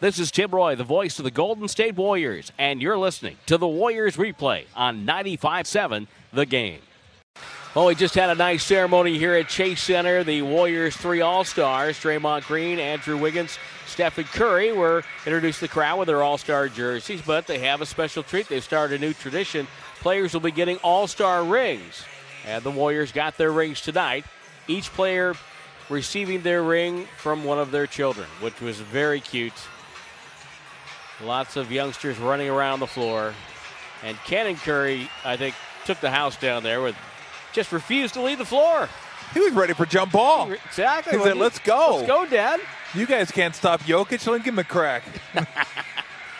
This is Tim Roye, the voice of the Golden State Warriors, and you're listening to the Warriors replay on 95.7 The Game. Well, we just had a nice ceremony here at Chase Center. The Warriors' three All Stars, Draymond Green, Andrew Wiggins, Stephen Curry, were introduced to the crowd with their All Star jerseys, but they have a special treat. They've started a new tradition. Players will be getting All Star rings, and the Warriors got their rings tonight. Each player receiving their ring from one of their children, which was very cute. Lots of youngsters running around the floor. And Cannon Curry, I think, took the house down there with just refused to leave the floor. He was ready for jump ball. Exactly. He said, "Let's go. Let's go, Dad." You guys can't stop Jokic. Let me give him a crack.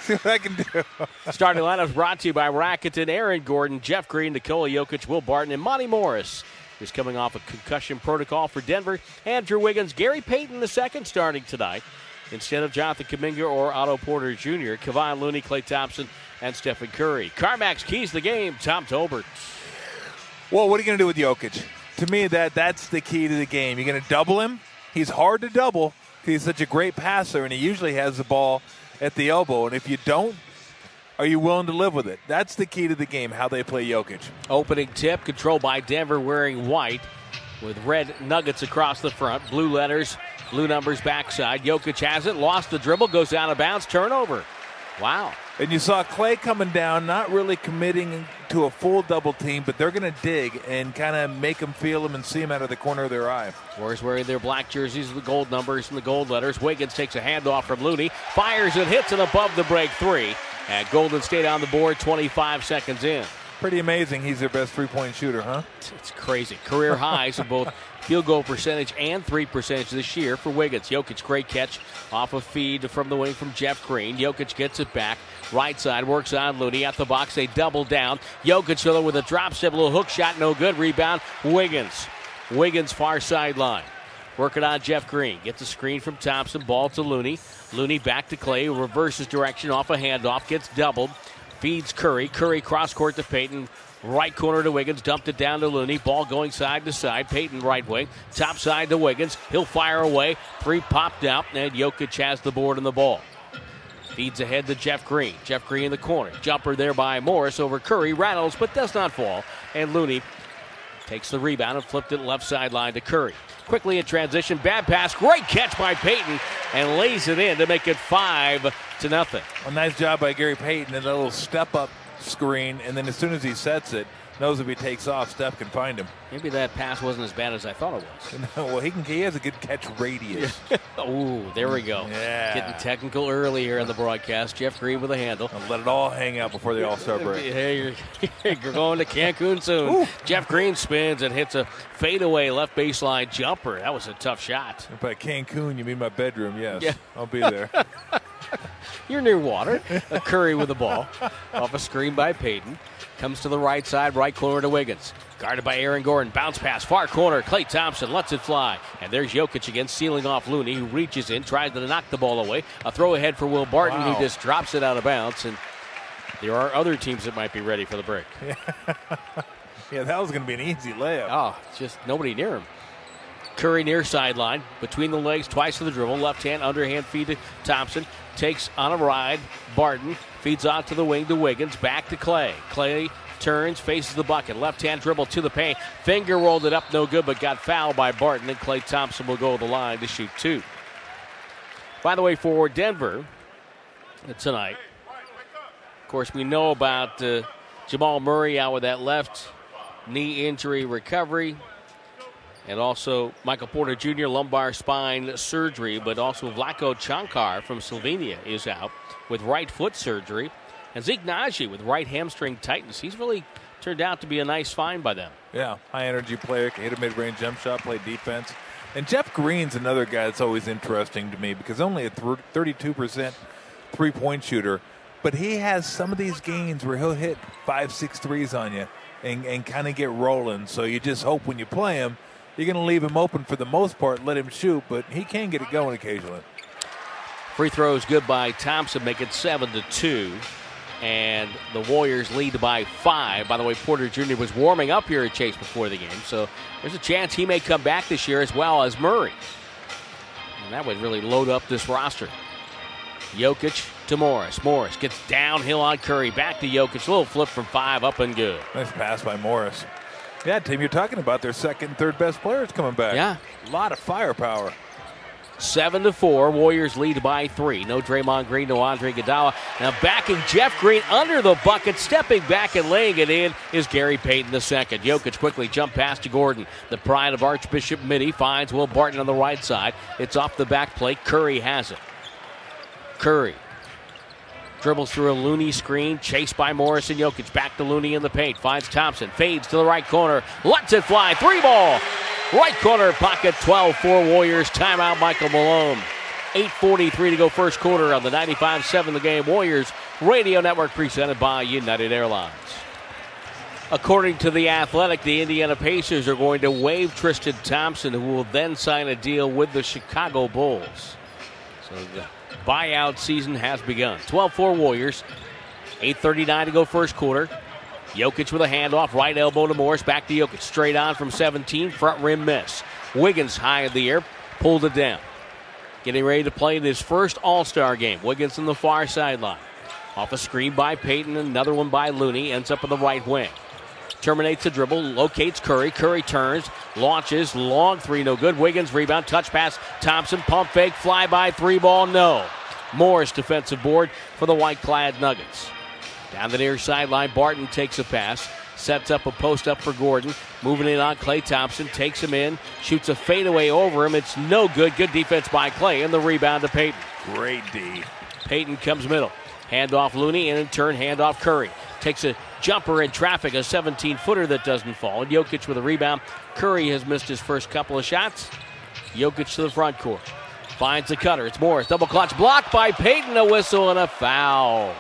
See what I can do. Starting lineups brought to you by Rakuten, Aaron Gordon, Jeff Green, Nikola Jokic, Will Barton, and Monte Morris. Who's coming off a concussion protocol for Denver. Andrew Wiggins, Gary Payton II starting tonight instead of Jonathan Kuminga or Otto Porter Jr., Kevon Looney, Klay Thompson, and Stephen Curry. Carmax keys the game. Tom Tolbert. Well, what are you going to do with Jokic? To me, that that's the key to the game. You're going to double him. He's hard to double he's such a great passer, and he usually has the ball at the elbow. And if you don't, are you willing to live with it? That's the key to the game, how they play Jokic. Opening tip, controlled by Denver wearing white with red nuggets across the front, blue letters, blue numbers backside. Jokic has it, lost the dribble, goes out of bounds, turnover. Wow. And you saw Klay coming down, not really committing to a full double team, but they're going to dig and kind of make them feel him and see him out of the corner of their eye. Warriors wearing their black jerseys with the gold numbers and the gold letters. Wiggins takes a handoff from Looney, fires and hits it above the break three. And Golden State on the board 25 seconds in. Pretty amazing. He's their best three point shooter, huh? It's crazy. Career highs in both field goal percentage and three percentage this year for Wiggins. Jokic, great catch off a feed from the wing from Jeff Green. Jokic gets it back. Right side works on Looney at the box. They double down. Jokic with a drop step, a little hook shot, no good. Rebound. Wiggins. Wiggins far sideline. Working on Jeff Green. Gets a screen from Thompson. Ball to Looney. Looney back to Clay. Reverses direction off a handoff. Gets doubled. Feeds Curry. Curry cross court to Payton. Right corner to Wiggins. Dumped it down to Looney. Ball going side to side. Payton right wing. Top side to Wiggins. He'll fire away. Three popped out. And Jokic has the board and the ball. Feeds ahead to Jeff Green. Jeff Green in the corner. Jumper there by Morris over Curry. Rattles but does not fall. And Looney takes the rebound and flipped it left sideline to Curry. Quickly in transition. Bad pass. Great catch by Payton. And lays it in to make it five to nothing. A nice job by Gary Payton and a little step up screen. And then as soon as he sets it, knows if he takes off, Steph can find him. Maybe that pass wasn't as bad as I thought it was. well, he can. He has a good catch radius. Ooh, there we go. Yeah. Getting technical early here in the broadcast. Jeff Green with a handle. I'll let it all hang out before the All Star break. Hey, you're, you're going to Cancun soon. Ooh. Jeff Green spins and hits a fadeaway left baseline jumper. That was a tough shot. By Cancun, you mean my bedroom? Yes, Yeah. I'll be there. You're near water. A Curry with the ball off a screen by Payton. Comes to the right side, right corner to Wiggins. Guarded by Aaron Gordon. Bounce pass, far corner. Klay Thompson lets it fly. And there's Jokic again, sealing off Looney, who reaches in, tries to knock the ball away. A throw ahead for Will Barton, Wow. who just drops it out of bounds. And there are other teams that might be ready for the break. Yeah, that was going to be an easy layup. Oh, just nobody near him. Curry near sideline, between the legs, twice to the dribble, left hand, underhand feed to Thompson. Takes on a ride. Barton feeds out to the wing to Wiggins, back to Klay. Klay turns, faces the bucket, left hand dribble to the paint. Finger rolled it up, no good, but got fouled by Barton. And Klay Thompson will go to the line to shoot two. By the way, for Denver tonight, of course, we know about uh, Jamal Murray out with that left knee injury recovery. And also Michael Porter Jr. lumbar spine surgery, but also Vlatko Cancar from Slovenia is out with right foot surgery. And Zeke Nnaji with right hamstring tightness. He's really turned out to be a nice find by them. Yeah, high energy player, can hit a mid range jump shot, play defense. And Jeff Green's another guy that's always interesting to me because only a 32% three point shooter, but he has some of these games where he'll hit five, six threes on you and, and kind of get rolling. So you just hope when you play him, you're going to leave him open for the most part, let him shoot, but he can get it going occasionally. Free throws good by Thompson, make it seven to two. And the Warriors lead by five. By the way, Porter Jr. was warming up here at Chase before the game, so there's a chance he may come back this year as well as Murray. And that would really load up this roster. Jokic to Morris. Morris gets downhill on Curry. Back to Jokic. Little flip from five, up and good. Nice pass by Morris. Yeah, Tim, you're talking about their second, third best players coming back. Yeah. A lot of firepower. Seven to four. Warriors lead by three. No Draymond Green, no Andre Iguodala. Now backing Jeff Green under the bucket, stepping back and laying it in is Gary Payton the second. Jokic quickly jump past to Gordon. The pride of Archbishop Mitty finds Will Barton on the right side. It's off the back plate. Curry has it. Curry dribbles through a Looney screen, chased by Morris and Jokic. Back to Looney in the paint. Finds Thompson. Fades to the right corner. Lets it fly. Three ball. Right corner pocket 12 4 Warriors. Timeout Michael Malone. 8.43 to go first quarter on the 95 7 the game. Warriors Radio Network presented by United Airlines. According to The Athletic, the Indiana Pacers are going to waive Tristan Thompson, who will then sign a deal with the Chicago Bulls. So the buyout season has begun. 12 4 Warriors. 8.39 to go first quarter. Jokic with a handoff, right elbow to Morris, back to Jokic, straight on from 17, front rim miss. Wiggins high in the air, pulled it down. Getting ready to play this first All Star game. Wiggins on the far sideline. Off a screen by Payton, another one by Looney, ends up in the right wing. Terminates the dribble, locates Curry. Curry turns, launches, long three, no good. Wiggins rebound, touch pass. Thompson pump fake, fly by three ball, no. Morris defensive board for the white clad Nuggets. Down the near sideline, Barton takes a pass, sets up a post up for Gordon, moving in on Klay Thompson, takes him in, shoots a fadeaway over him. It's no good. Good defense by Klay, and the rebound to Payton. Great D. Payton comes middle. Hand off Looney, and in turn, hand off Curry. Takes a jumper in traffic, a 17 footer that doesn't fall. And Jokic with a rebound. Curry has missed his first couple of shots. Jokic to the front court. Finds the cutter. It's Morris. Double clutch blocked by Payton. A whistle and a foul.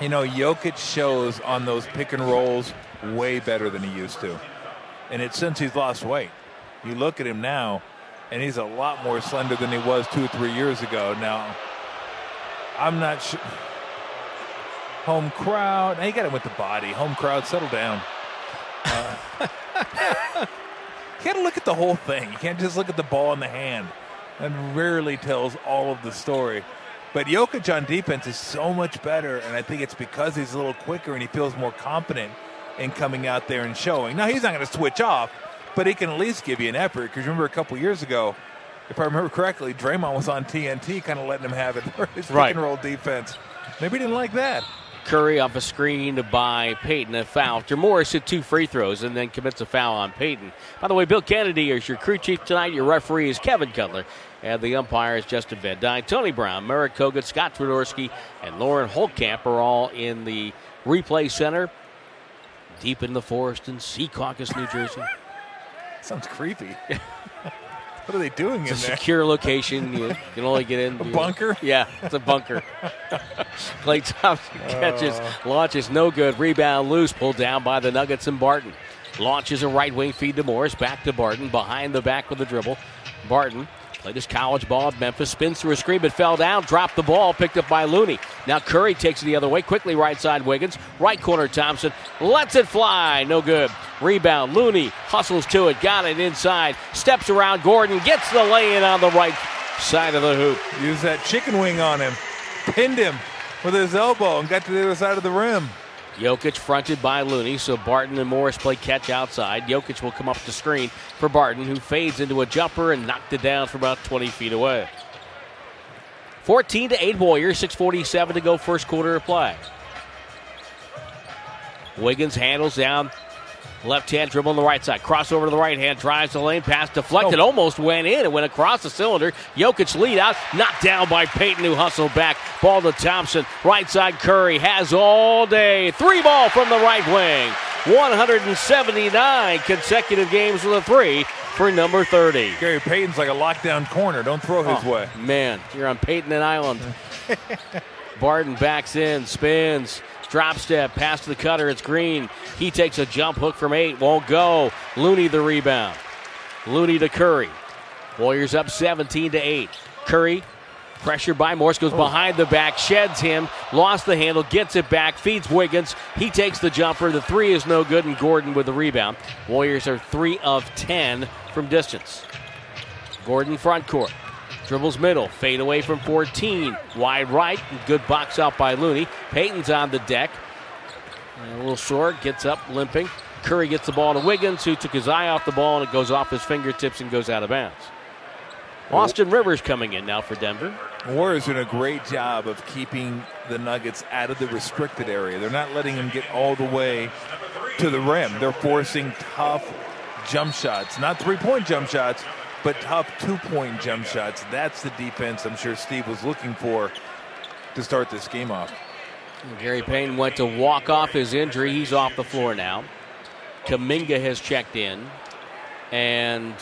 You know, Jokic shows on those pick and rolls way better than he used to. And it's since he's lost weight. You look at him now, and he's a lot more slender than he was two or three years ago. Now, I'm not sure. Home crowd. Now you got him with the body. Home crowd, settle down. Uh, you got to look at the whole thing. You can't just look at the ball in the hand. That rarely tells all of the story. But Jokic on defense is so much better, and I think it's because he's a little quicker and he feels more confident in coming out there and showing. Now, he's not going to switch off, but he can at least give you an effort. Because remember, a couple years ago, if I remember correctly, Draymond was on TNT, kind of letting him have it for his Right. pick and roll defense. Maybe he didn't like that. Curry off a screen by Payton, a foul. After Morris hit two free throws and then commits a foul on Payton. By the way, Bill Kennedy is your crew chief tonight. Your referee is Kevin Cutler. And the umpire is Justin Van Duyne. Tony Brown, Marat Kogut, Scott Twardoski, and Lauren Holtkamp are all in the replay center deep in the forest in Secaucus, New Jersey. Sounds creepy. What are they doing It's in a there? secure location. You can only get in. A bunker? Yeah, it's a bunker. Klay Thompson catches, Uh. launches, no good. Rebound loose, pulled down by the Nuggets and Barton. Launches a right wing feed to Morris, back to Barton, behind the back with the dribble. Barton his college ball at Memphis, spins through a screen, but fell down, dropped the ball, picked up by Looney. Now Curry takes it the other way, quickly right side Wiggins, right corner Thompson, lets it fly, no good. Rebound, Looney hustles to it, got it inside, steps around Gordon, gets the lay in on the right side of the hoop. Use that chicken wing on him. Pinned him with his elbow and got to the other side of the rim. Jokic fronted by Looney, so Barton and Morris play catch outside. Jokic will come up the screen for Barton, who fades into a jumper and knocked it down from about 20 feet away. 14 to 8 Warriors, 6.47 to go, first quarter of play. Wiggins handles down left hand dribble on the right side. Crossover to the right hand, drives the lane, pass deflected, oh. almost went in. It went across the cylinder. Jokic lead out, knocked down by Payton, who hustled back. Ball to Thompson. Right side Curry has all day. Three ball from the right wing. 179 consecutive games with a three for number 30. Gary Payton's like a lockdown corner. Don't throw his Oh, way. Man, you're on Payton and Island. Barton backs in, spins, drop step, pass to the cutter. It's Green. He takes a jump hook from eight, won't go. Looney the rebound. Looney to Curry. Warriors up 17 to 8. Curry, pressured by Morris, goes oh. behind the back, sheds him, lost the handle, gets it back, feeds Wiggins. He takes the jumper. The three is no good, and Gordon with the rebound. Warriors are 3 of 10 from distance. Gordon front court. Dribbles middle, fade away from 14. Wide right, good box out by Looney. Payton's on the deck. A little short, gets up limping. Curry gets the ball to Wiggins, who took his eye off the ball, and it goes off his fingertips and goes out of bounds. Austin Rivers coming in now for Denver. Warriors doing a great job of keeping the Nuggets out of the restricted area. They're not letting them get all the way to the rim. They're forcing tough jump shots, not three point jump shots, but tough two point jump shots. That's the defense I'm sure Steve was looking for to start this game off. Gary Payton went to walk off his injury. He's off the floor now. Kuminga has checked in. And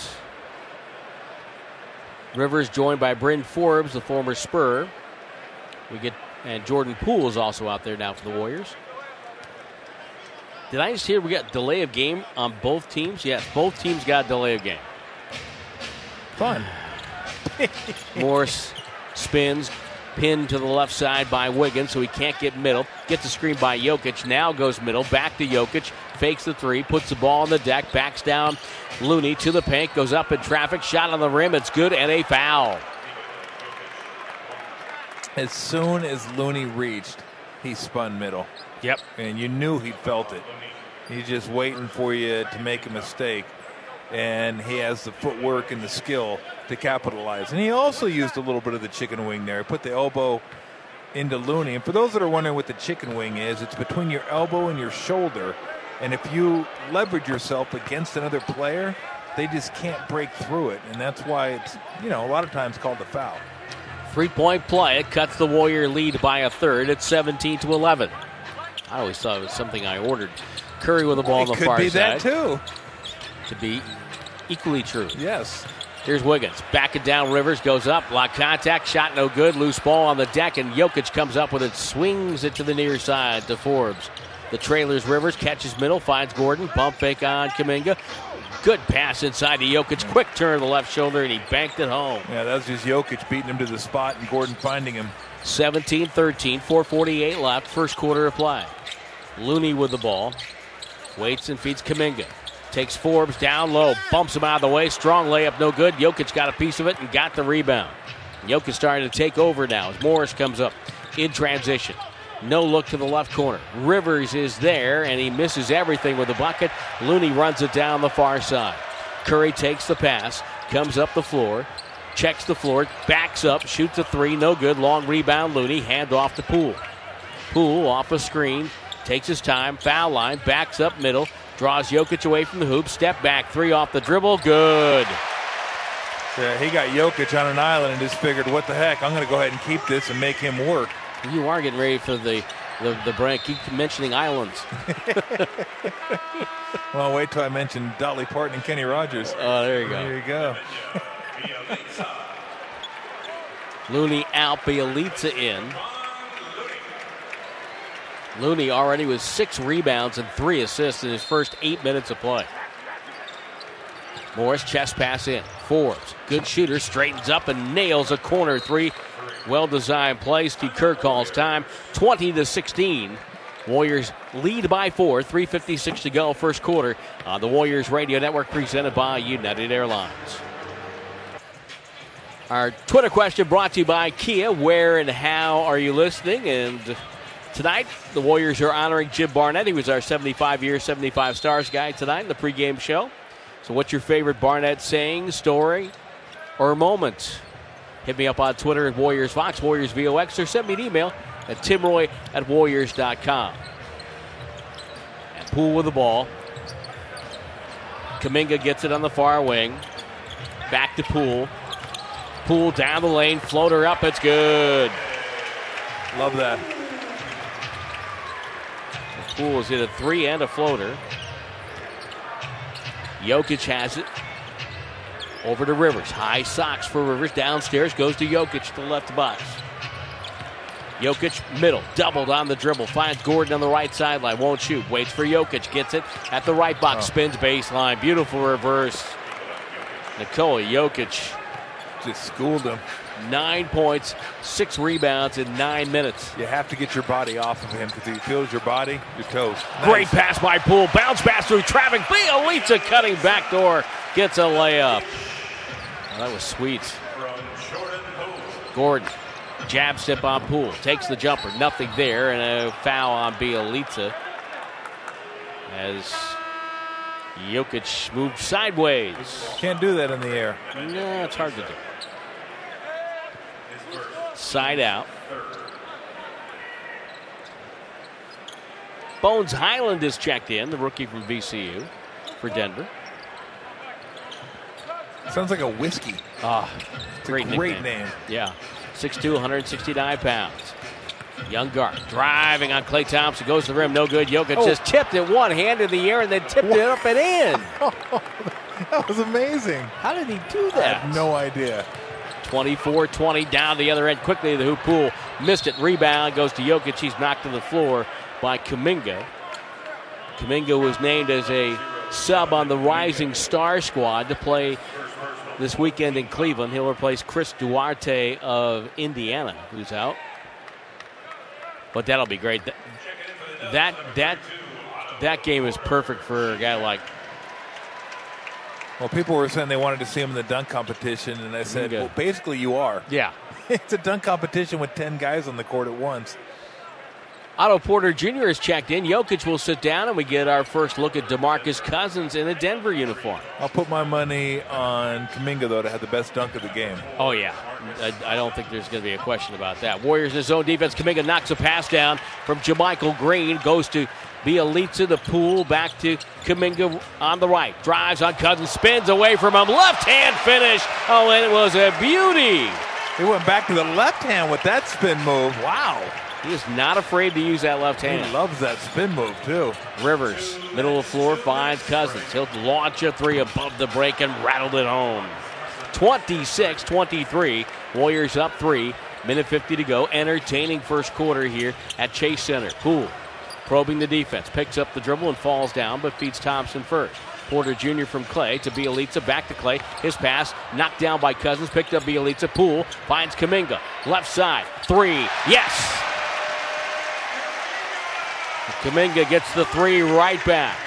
Rivers joined by Bryn Forbes, the former Spur. We get and Jordan Poole is also out there now for the Warriors. Did I just hear we got delay of game on both teams? Yes, both teams got delay of game. Fun. Morris spins, pinned to the left side by Wiggins, so he can't get middle. Gets a screen by Jokic. Now goes middle, back to Jokic, fakes the three, puts the ball on the deck, backs down Looney to the paint, goes up in traffic, shot on the rim. It's good and a foul. As soon as Looney reached, he spun middle. Yep. and you knew he felt it. He's just waiting for you to make a mistake, and he has the footwork and the skill to capitalize. And he also used a little bit of the chicken wing there. He put the elbow into Looney. And for those that are wondering what the chicken wing is, it's between your elbow and your shoulder. And if you leverage yourself against another player, they just can't break through it. And that's why it's, you know, a lot of times called a foul. Three point play. It cuts the Warrior lead by a third. It's 17 to 11. I always thought it was something I ordered. Curry with the ball on the it the could far be that too. To be equally true. Yes. Here's Wiggins. Back it down. Rivers goes up. Lock contact. Shot no good. Loose ball on the deck. And Jokic comes up with it. Swings it to the near side to Forbes. The trailers Rivers catches middle. Finds Gordon. Bump fake on Kuminga. Good pass inside to Jokic. Quick turn to the left shoulder. And he banked it home. Yeah, that was just Jokic beating him to the spot and Gordon finding him. 17 13. 448 left. First quarter of play. Looney with the ball. Waits and feeds Kuminga. Takes Forbes down low, bumps him out of the way. Strong layup, no good. Jokic got a piece of it and got the rebound. Jokic starting to take over now as Morris comes up in transition. No look to the left corner. Rivers is there and he misses everything with the bucket. Looney runs it down the far side. Curry takes the pass, comes up the floor, checks the floor, backs up, shoots a three, no good. Long rebound, Looney, hand off to Poole. Poole off a screen, takes his time, foul line, backs up middle, draws Jokic away from the hoop, step back, three off the dribble, good. Yeah, he got Jokic on an island and just figured, what the heck, I'm going to go ahead and keep this and make him work. You are getting ready for the the, the break. Keep mentioning islands. Well, wait till I mention Dolly Parton and Kenny Rogers. Oh, there you go. There you go. Looney out, Bjelica in. Looney already with six rebounds and three assists in his first eight minutes of play. Morris chest pass in. Forbes, good shooter, straightens up and nails a corner three. Well designed play. Steve Kerr calls time 20 to 16. Warriors lead by four, 3.56 to go, first quarter on the Warriors Radio Network presented by United Airlines. Our Twitter question brought to you by Kia. Where and how are you listening? And tonight, the Warriors are honoring Jim Barnett. He was our 75 year, 75 stars guy tonight in the pregame show. So, what's your favorite Barnett saying, story, or moment? Hit me up on Twitter at Warriors VOX, Warriors VOX, or send me an email at timroye at warriors.com. And Poole with the ball. Kuminga gets it on the far wing. Back to Poole. Poole down the lane, floater up, it's good. Love that. Poole is hit a three and a floater. Jokic has it. Over to Rivers. High socks for Rivers. Downstairs goes to Jokic to the left box. Jokic, middle, doubled on the dribble. Finds Gordon on the right sideline. Won't shoot. Waits for Jokic. Gets it at the right box. Oh. Spins baseline. Beautiful reverse. Nikola Jokic, Just schooled him. Nine points, six rebounds in nine minutes. You have to get your body off of him because he feels your body, your toes. Great pass by Poole. Bounce pass through traffic. Bjelica cutting back door. Gets a layup. Oh, that was sweet. Gordon. Jab step on Poole. Takes the jumper. Nothing there. And a foul on Bjelica. As Jokic moved sideways. Can't do that in the air. No, it's hard to do. Side out. Bones Hyland is checked in, the rookie from VCU for Denver. Sounds like a whiskey. Ah, It's great, great name. Yeah, 6'2", 169 pounds. Young guard driving on Klay Thompson goes to the rim, no good. Jokic Oh. just tipped it one hand in the air and then tipped it up and in. That was amazing. How did he do that? I have no idea. 24 20 down the other end quickly. The hoop Poole missed it. Rebound goes to Jokic. He's knocked to the floor by Kuminga. Kuminga was named as a sub on the Rising Star squad to play this weekend in Cleveland. He'll replace Chris Duarte of Indiana, who's out. But that'll be great. That that that, that game is perfect for a guy like Well, people were saying they wanted to see him in the dunk competition, and I said, well, basically, you are. yeah. it's a dunk competition with 10 guys on the court at once. Otto Porter Jr. is checked in. Jokic will sit down, and we get our first look at DeMarcus Cousins in a Denver uniform. I'll put my money on Kuminga, though, to have the best dunk of the game. Oh, yeah. I, I don't think there's going to be a question about that. Warriors in his own defense. Kuminga knocks a pass down from JaMychal Green. Goes to Bjelica, the Poole. Back to Kuminga on the right. Drives on Cousins. Spins away from him. Left hand finish. Oh, and it was a beauty. He went back to the left hand with that spin move. Wow. He is not afraid to use that left hand. He loves that spin move, too. Rivers, middle of the floor, finds Cousins. He'll launch a three above the break and rattled it home. 26 23. Warriors up three. Minute 50 to go. Entertaining first quarter here at Chase Center. Poole probing the defense. Picks up the dribble and falls down, but feeds Thompson first. Porter Jr. from Klay to Bjelica. Back to Klay. His pass knocked down by Cousins. Picked up Bjelica. Poole finds Kuminga. Left side. Three. Yes! Kuminga gets the three right back.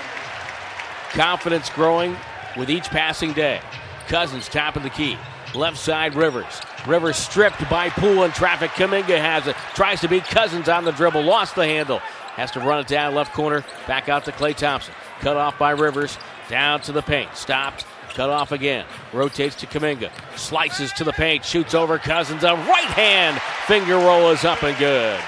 Confidence growing with each passing day. Cousins top of the key. Left side Rivers. Rivers stripped by Poole in traffic. Kuminga has it. Tries to beat Cousins on the dribble. Lost the handle. Has to run it down left corner. Back out to Klay Thompson. Cut off by Rivers. Down to the paint. Stopped. Cut off again. Rotates to Kuminga. Slices to the paint. Shoots over Cousins. A right hand finger roll is up and good.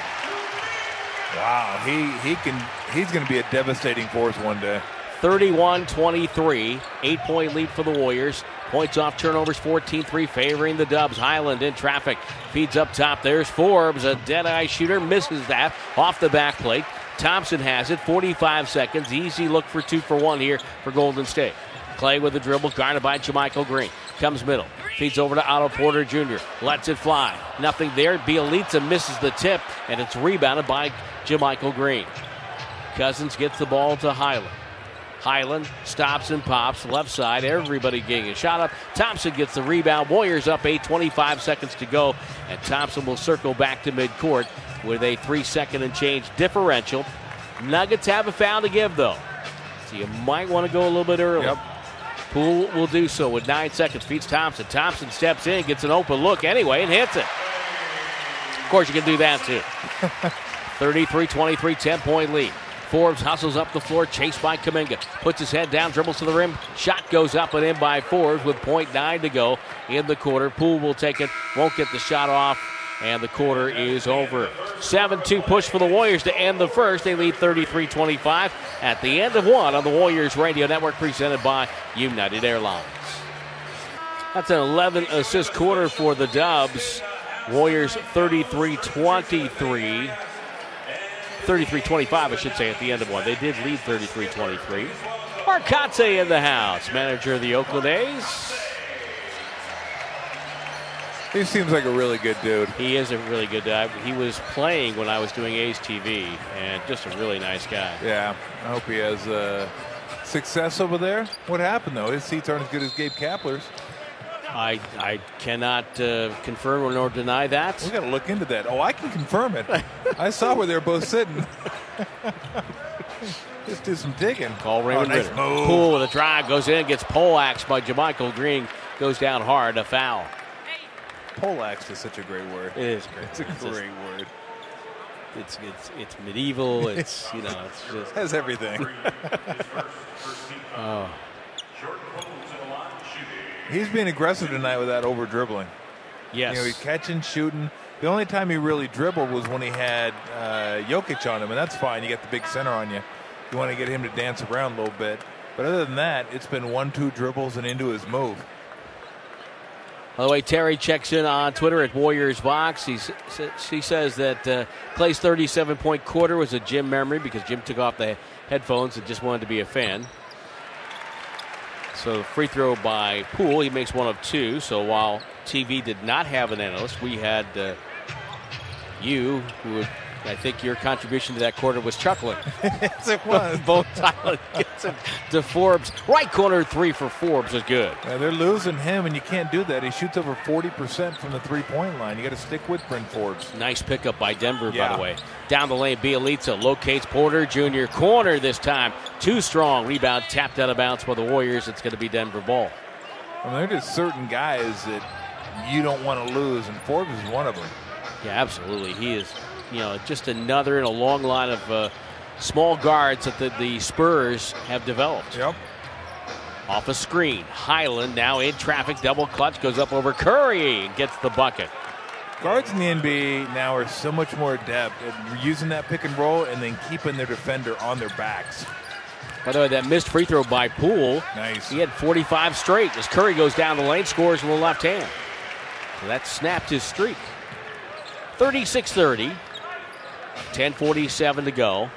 Wow. He, he can, he's going to be a devastating force one day. 31 23. Eight point lead for the Warriors. Points off turnovers 14 3, favoring the Dubs. Hyland in traffic. Feeds up top. There's Forbes, a dead eye shooter. Misses that off the back plate. Thompson has it. 45 seconds. Easy look for two for one here for Golden State. Klay with the dribble, guarded by JaMychal Green. Comes middle, feeds over to Otto Porter Jr. Lets it fly. Nothing there. Bjelica misses the tip, and it's rebounded by JaMychal Green. Cousins gets the ball to Hyland. Hyland stops and pops left side. Everybody getting a shot up. Thompson gets the rebound. Warriors up 8, 25 seconds to go. And Thompson will circle back to midcourt with a three second and change differential. Nuggets have a foul to give, though. So you might want to go a little bit early. Yep. Poole will do so with nine seconds. Feeds Thompson. Thompson steps in, gets an open look anyway, and hits it. Of course, you can do that too. 33 23, 10 point lead. Forbes hustles up the floor, chased by Kuminga. Puts his head down, dribbles to the rim. Shot goes up and in by Forbes with 0.9 to go in the quarter. Poole will take it, won't get the shot off, and the quarter is over. 7 2 push for the Warriors to end the first. They lead 33 25 at the end of one on the Warriors Radio Network, presented by United Airlines. That's an 11 assist quarter for the Dubs. Warriors 33 23. 33 25, I should say, at the end of one. They did lead 33 23. Mark Kotsay in the house, manager of the Oakland A's. He seems like a really good dude. He is a really good guy. He was playing when I was doing A's TV, and just a really nice guy. Yeah, I hope he has uh, success over there. What happened though? His seats aren't as good as Gabe Kapler's. I I cannot uh, confirm nor deny that. We got to look into that. Oh, I can confirm it. I saw where they were both sitting. Just do some digging. Call Raymond oh, nice Ridder. move. Poole with a drive goes in, gets poleaxed by JaMychal Green, goes down hard, a foul. Poleaxe is such a great word. It is great. It's a It's great just- word. It's it's it's medieval. It's you know it's just Has everything. oh He's being aggressive tonight with that over dribbling. yes. You know, he's catching, shooting. The only time he really dribbled was when he had uh, Jokic on him, and that's fine. You got the big center on you. You want to get him to dance around a little bit. But other than that, it's been one, two dribbles and into his move. By the way, Terry checks in on Twitter at Warriors VOX. He's, she says that uh, Klay's 37 point quarter was a Jim memory because Jim took off the headphones and just wanted to be a fan. So free throw by Poole, he makes one of two. So while TV did not have an analyst, we had uh, you, who I think your contribution to that quarter was chuckling. yes, it was. Both Tyler gets it to Forbes. Right corner three for Forbes is good. Yeah, they're losing him, and you can't do that. He shoots over 40% from the three point line. You got to stick with Bryn Forbes. Nice pickup by Denver, by the way. Down the lane, Bjelica locates Porter Jr. Corner this time. Too strong. Rebound tapped out of bounds by the Warriors. It's going to be Denver ball. I mean, there are just certain guys that you don't want to lose, and Forbes is one of them. Yeah, absolutely. He is, you know, just another in a long line of uh, small guards that the, the Spurs have developed. Yep. Off a screen. Hyland now in traffic. Double clutch goes up over Curry and gets the bucket. Guards in the NBA now are so much more adept at using that pick and roll and then keeping their defender on their backs. By the way, that missed free throw by Poole. Nice. He had 45 straight as Curry goes down the lane, scores with the left hand. So that snapped his streak. 36 30. 10.47 to go.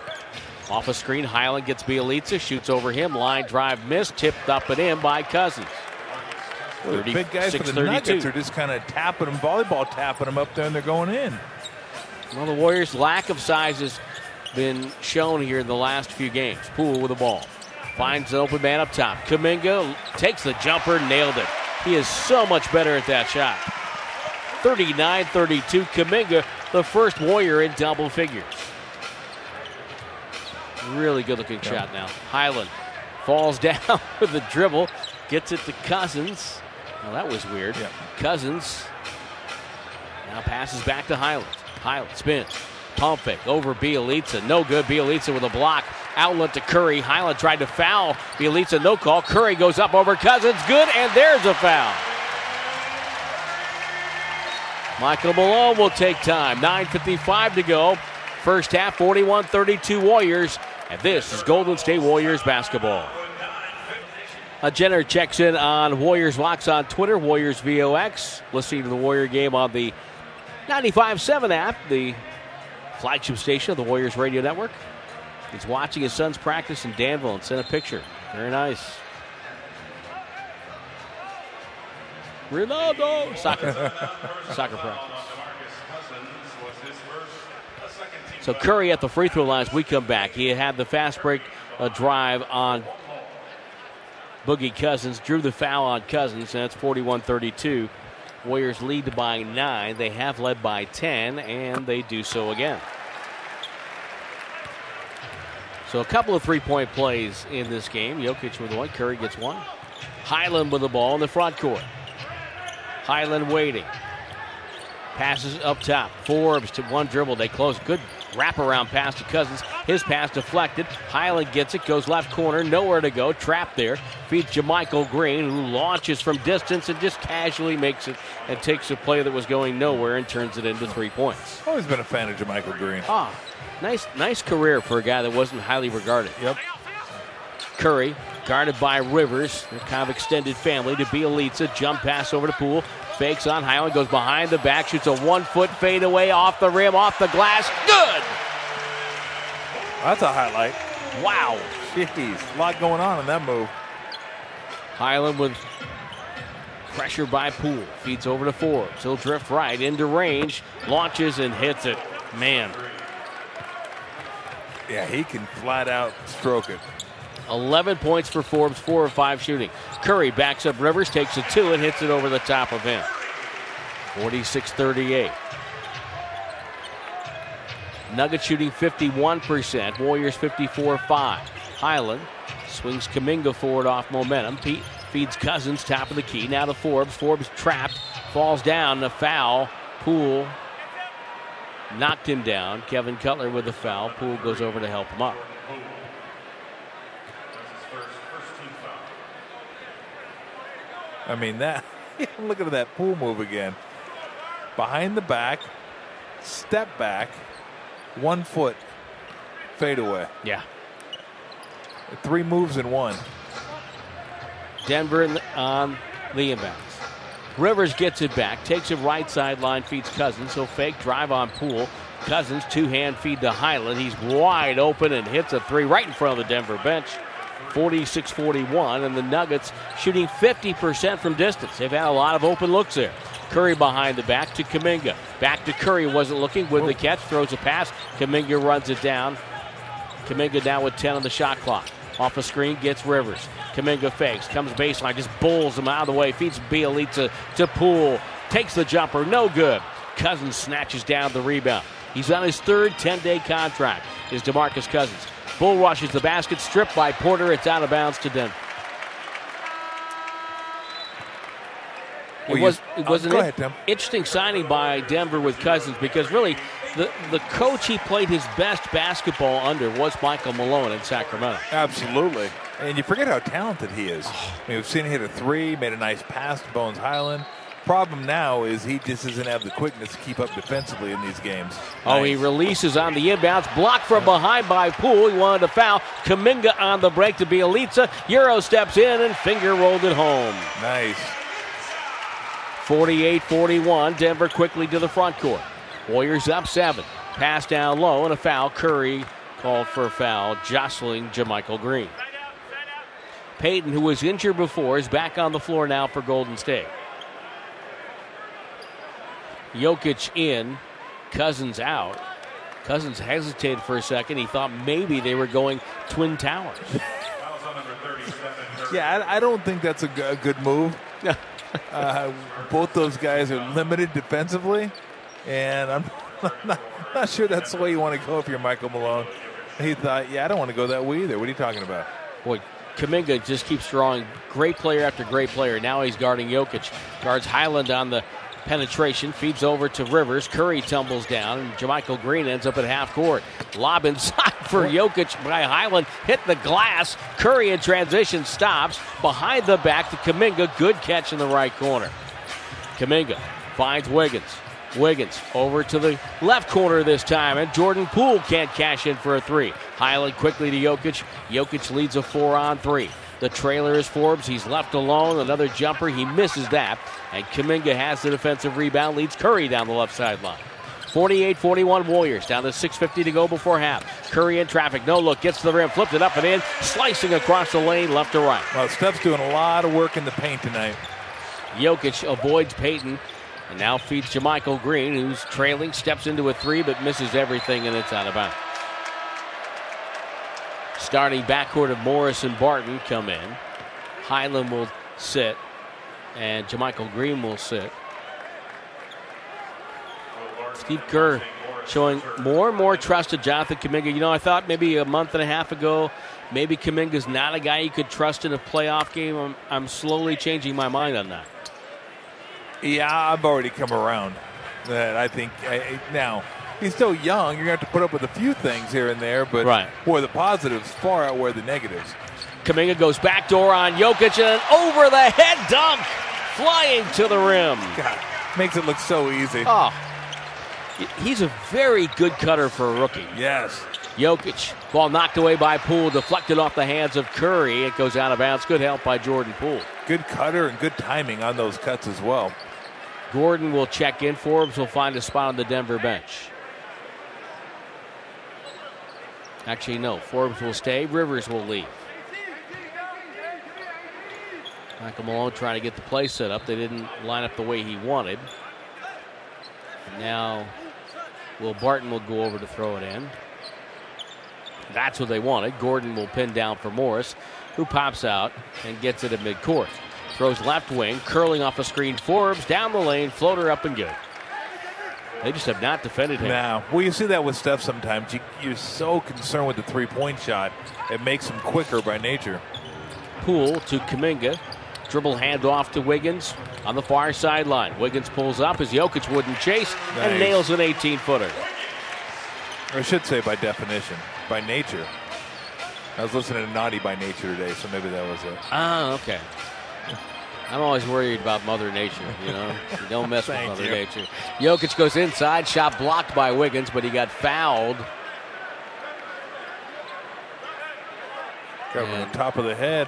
Off a screen, Hyland gets Bjelica, shoots over him. Line drive missed, tipped up and in by Cousins. The big guys for the 36-32. Nuggets are just kind of tapping them, volleyball tapping them up there, and they're going in. Well, the Warriors' lack of size has been shown here in the last few games. Poole with the ball. Finds an open man up top. Kuminga takes the jumper, nailed it. He is so much better at that shot. 39 32. Kuminga, the first Warrior in double figures. Really good looking shot now. Hyland falls down with the dribble, gets it to Cousins. Well, that was weird. Yeah. Cousins now passes back to Hyland. Hyland spins. Pump fake over Bjelica. No good. Bjelica with a block. Outlet to Curry. Hyland tried to foul. Bjelica no call. Curry goes up over Cousins. Good, and there's a foul. Michael Malone will take time. 9.55 to go. First half, 41 32 Warriors. And this is Golden State Warriors basketball. A Jenner checks in on Warriors Locks on Twitter, Warriors VOX. Listening to the Warrior game on the 95.7 app, the flagship station of the Warriors Radio Network. He's watching his son's practice in Danville and sent a picture. Very nice. Ronaldo. Soccer, soccer practice. So Curry at the free throw line as we come back. He had the fast break uh, drive on Boogie Cousins, drew the foul on Cousins, and that's 41 32. Warriors lead by nine. They have led by 10, and they do so again. So a couple of three point plays in this game. Jokic with one, Curry gets one. Hyland with the ball in the front court. Hyland waiting. Passes up top. Forbes to one dribble. They close. Good wraparound pass to Cousins. His pass deflected. Hyland gets it. Goes left corner. Nowhere to go. Trapped there. Feeds JaMychal Green, who launches from distance and just casually makes it and takes a play that was going nowhere and turns it into three points. Always been a fan of JaMychal Green. Ah, nice, nice career for a guy that wasn't highly regarded. Yep. Curry guarded by Rivers, their kind of extended family to Bjelica. Jump pass over to Poole. Fakes on Hyland, goes behind the back, shoots a one foot fadeaway off the rim, off the glass. Good! That's a highlight. Wow. Jeez, a lot going on in that move. Hyland with pressure by Poole. Feeds over to Forbes. He'll drift right into range, launches and hits it. Man, Yeah, he can flat out stroke it. 11 points for Forbes, 4 of 5 shooting. Curry backs up Rivers, takes a 2 and hits it over the top of him. 46 38. Nuggets shooting 51%, Warriors 54 5. Hyland swings Kuminga forward off momentum. Pete feeds Cousins, top of the key. Now to Forbes. Forbes trapped, falls down. The foul. Poole knocked him down. Kevin Cutler with the foul. Poole goes over to help him up. I mean, that. I'm looking at that Poole move again. Behind the back, step back, one foot, fade away. Yeah. Three moves in one. Denver on the inbounds. Rivers gets it back, takes it right sideline, feeds Cousins. He'll fake drive on Poole. Cousins two hand feed to Hyland. He's wide open and hits a three right in front of the Denver bench. 46 41, and the Nuggets shooting 50% from distance. They've had a lot of open looks there. Curry behind the back to Kuminga. Back to Curry, wasn't looking with the catch, throws a pass. Kuminga runs it down. Kuminga down with 10 on the shot clock. Off a screen, gets Rivers. Kuminga fakes, comes baseline, just bowls him out of the way, feeds Bjelica to Poole, takes the jumper, no good. Cousins snatches down the rebound. He's on his third 10 day contract, is DeMarcus Cousins. Bull rushes the basket, stripped by Porter. It's out of bounds to Denver. It was it was uh, an go ahead, interesting signing by Denver with Cousins because really the the coach he played his best basketball under was Michael Malone in Sacramento. Absolutely. And you forget how talented he is. I mean, we've seen him hit a three, made a nice pass to Bones Hyland. Problem now is he just doesn't have the quickness to keep up defensively in these games. Oh, he releases on the inbounds, blocked from behind by Poole. He wanted to foul. Kuminga on the break to Bjelica. Euro steps in and finger rolled it home. Nice. 48 41. Denver quickly to the front court. Warriors up seven. Pass down low and a foul. Curry called for a foul, jostling JaMychal Green. Payton, who was injured before, is back on the floor now for Golden State. Jokic in, Cousins out. Cousins hesitated for a second. He thought maybe they were going Twin Towers. Yeah, I, I don't think that's a, g- a good move. uh, both those guys are limited defensively, and I'm not, not sure that's the way you want to go if you're Michael Malone. He thought, yeah, I don't want to go that way either. What are you talking about? Boy, Kuminga just keeps drawing great player after great player. Now he's guarding Jokic. Guards Hyland on the penetration, feeds over to Rivers. Curry tumbles down, and JaMychal Green ends up at half court. Lob inside for Jokic by Hyland. Hit the glass. Curry in transition stops. Behind the back to Kuminga. Good catch in the right corner. Kuminga finds Wiggins. Wiggins over to the left corner this time, and Jordan Poole can't cash in for a three. Hyland quickly to Jokic. Jokic leads a four on three. The trailer is Forbes. He's left alone. Another jumper. He misses that. And Kuminga has the defensive rebound, leads Curry down the left sideline. 48 41 Warriors, down to 6.50 to go before half. Curry in traffic, no look, gets to the rim, flipped it up and in, slicing across the lane left to right. Well, Steph's doing a lot of work in the paint tonight. Jokic avoids Payton and now feeds JaMychal Green, who's trailing, steps into a three, but misses everything, and it's out of bounds. Starting backcourt of Morris and Barton come in. Hyland will sit, and JaMychal Green will sit. Steve Kerr showing more and more trust to Jonathan Kuminga. You know, I thought maybe a month and a half ago, maybe Kuminga's not a guy you could trust in a playoff game. I'm, I'm slowly changing my mind on that. Yeah, I've already come around. That I think I, now he's still young. You're going to have to put up with a few things here and there, but right. boy, the positives far outweigh the negatives. Kuminga goes back door on Jokic and an over the head dunk, flying to the rim. God, makes it look so easy. Oh, he's a very good cutter for a rookie. Yes. Jokic, ball knocked away by Poole, deflected off the hands of Curry. It goes out of bounds. Good help by Jordan Poole. Good cutter and good timing on those cuts as well. Gordon will check in. Forbes will find a spot on the Denver bench. Actually, no. Forbes will stay. Rivers will leave. Michael Malone trying to get the play set up. They didn't line up the way he wanted. And now Will Barton will go over to throw it in. That's what they wanted. Gordon will pin down for Morris, who pops out and gets it at midcourt. Throws left wing, curling off a screen. Forbes down the lane, floater up and good. They just have not defended him. Now, well, you see that with Steph sometimes. You, you're so concerned with the three point shot, it makes him quicker by nature. Poole to Kuminga. Dribble handoff to Wiggins on the far sideline. Wiggins pulls up as Jokic wouldn't chase Nice. and nails an 18 footer. Or I should say by definition, by nature. I was listening to Naughty by Nature today, so maybe that was it. Ah, okay. I'm always worried about Mother Nature, you know. You don't mess with Mother you. Nature. Jokic goes inside, shot blocked by Wiggins, but he got fouled. Got him on the top of the head.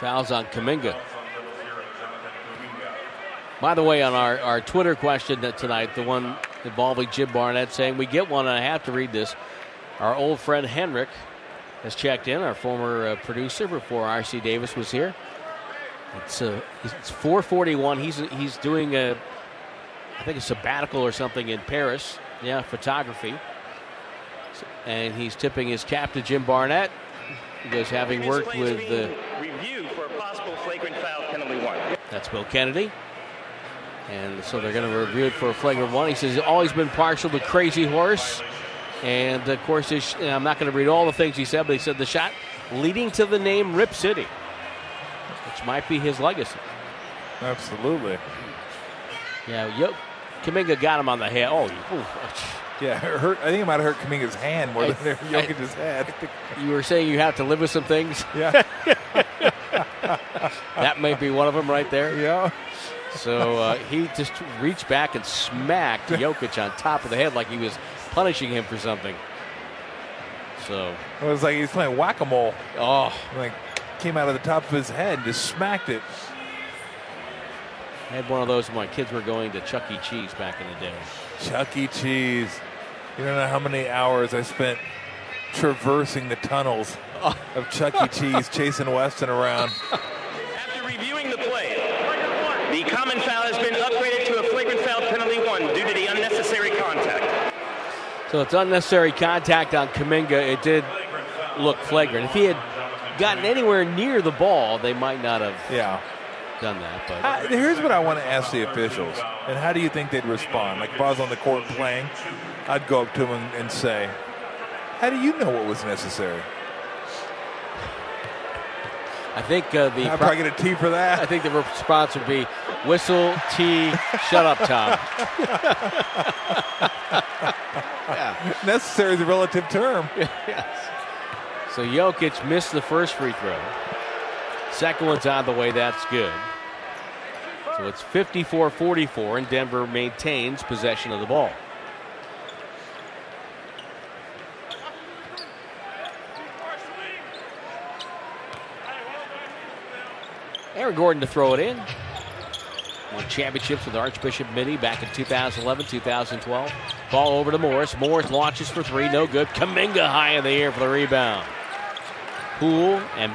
Fouls on Kuminga. By the way, on our, our Twitter question that tonight, the one involving Jim Barnett saying we get one, and I have to read this. Our old friend Henrik has checked in, our former uh, producer before RC Davis was here. It's uh, it's 441. He's he's doing a, I think a sabbatical or something in Paris. Yeah, photography. And he's tipping his cap to Jim Barnett. He goes, having worked with the uh, review for a possible flagrant foul penalty one. That's Bill Kennedy. And so they're going to review it for a flagrant one. He says he's always been partial to Crazy Horse. And of course, his, and I'm not going to read all the things he said, but he said the shot leading to the name Rip City, which might be his legacy. Absolutely. Yeah, yo, Kuminga got him on the head. Oh, oof. Yeah, hurt. I think it might have hurt Kuminga's hand more I- than Jokic's head. you were saying you have to live with some things. Yeah, That may be one of them right there. yeah. So uh, he just reached back and smacked Jokic on top of the head like he was punishing him for something. So, It was like he's playing whack a mole. oh, Like came out of the top of his head, just smacked it. I had one of those when my kids were going to Chuck E. Cheese back in the day. Chuck E. Cheese. You don't know how many hours I spent traversing the tunnels of Chuck E. Cheese, chasing Weston around. After reviewing the play, the common foul has been upgraded to a flagrant foul penalty one due to the unnecessary contact. So it's unnecessary contact on Kuminga. It did look flagrant. If he had gotten anywhere near the ball, they might not have Yeah. done that. But Uh, here's what I want to ask the officials, and how do you think they'd respond? Like if I was on the court playing, I'd go up to him and, and say, "How do you know what was necessary?" I think uh, the I'd probably get a T for that. I think the response would be whistle, T, shut up, Tom. necessary is a relative term. yes. So Jokic missed the first free throw. Second one's on the way. That's good. So it's 54 44, and Denver maintains possession of the ball. Aaron Gordon to throw it in. Won championships with Archbishop Mitty back in 2011, 2012. Ball over to Morris. Morris launches for three, no good. Kuminga high in the air for the rebound. Poole and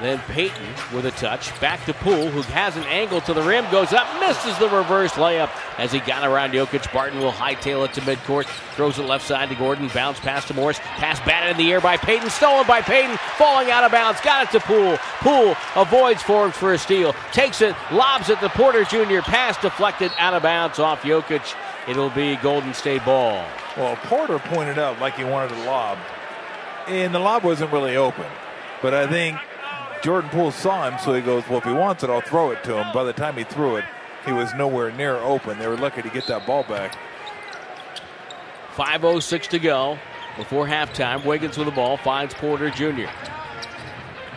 Then Payton with a touch. Back to Poole, who has an angle to the rim, goes up, misses the reverse layup as he got around Jokic. Barton will hightail it to midcourt, throws it left side to Gordon, bounce pass to Morris, pass batted in the air by Payton, stolen by Payton, falling out of bounds, got it to Poole. Poole avoids forms for a steal, takes it, lobs it to Porter Jr., pass deflected out of bounds off Jokic. It'll be Golden State ball. Well, Porter pointed out like he wanted a lob, and the lob wasn't really open. But I think Jordan Poole saw him, so he goes, Well, if he wants it, I'll throw it to him. By the time he threw it, he was nowhere near open. They were lucky to get that ball back. 5.06 to go before halftime. Wiggins with the ball finds Porter Jr.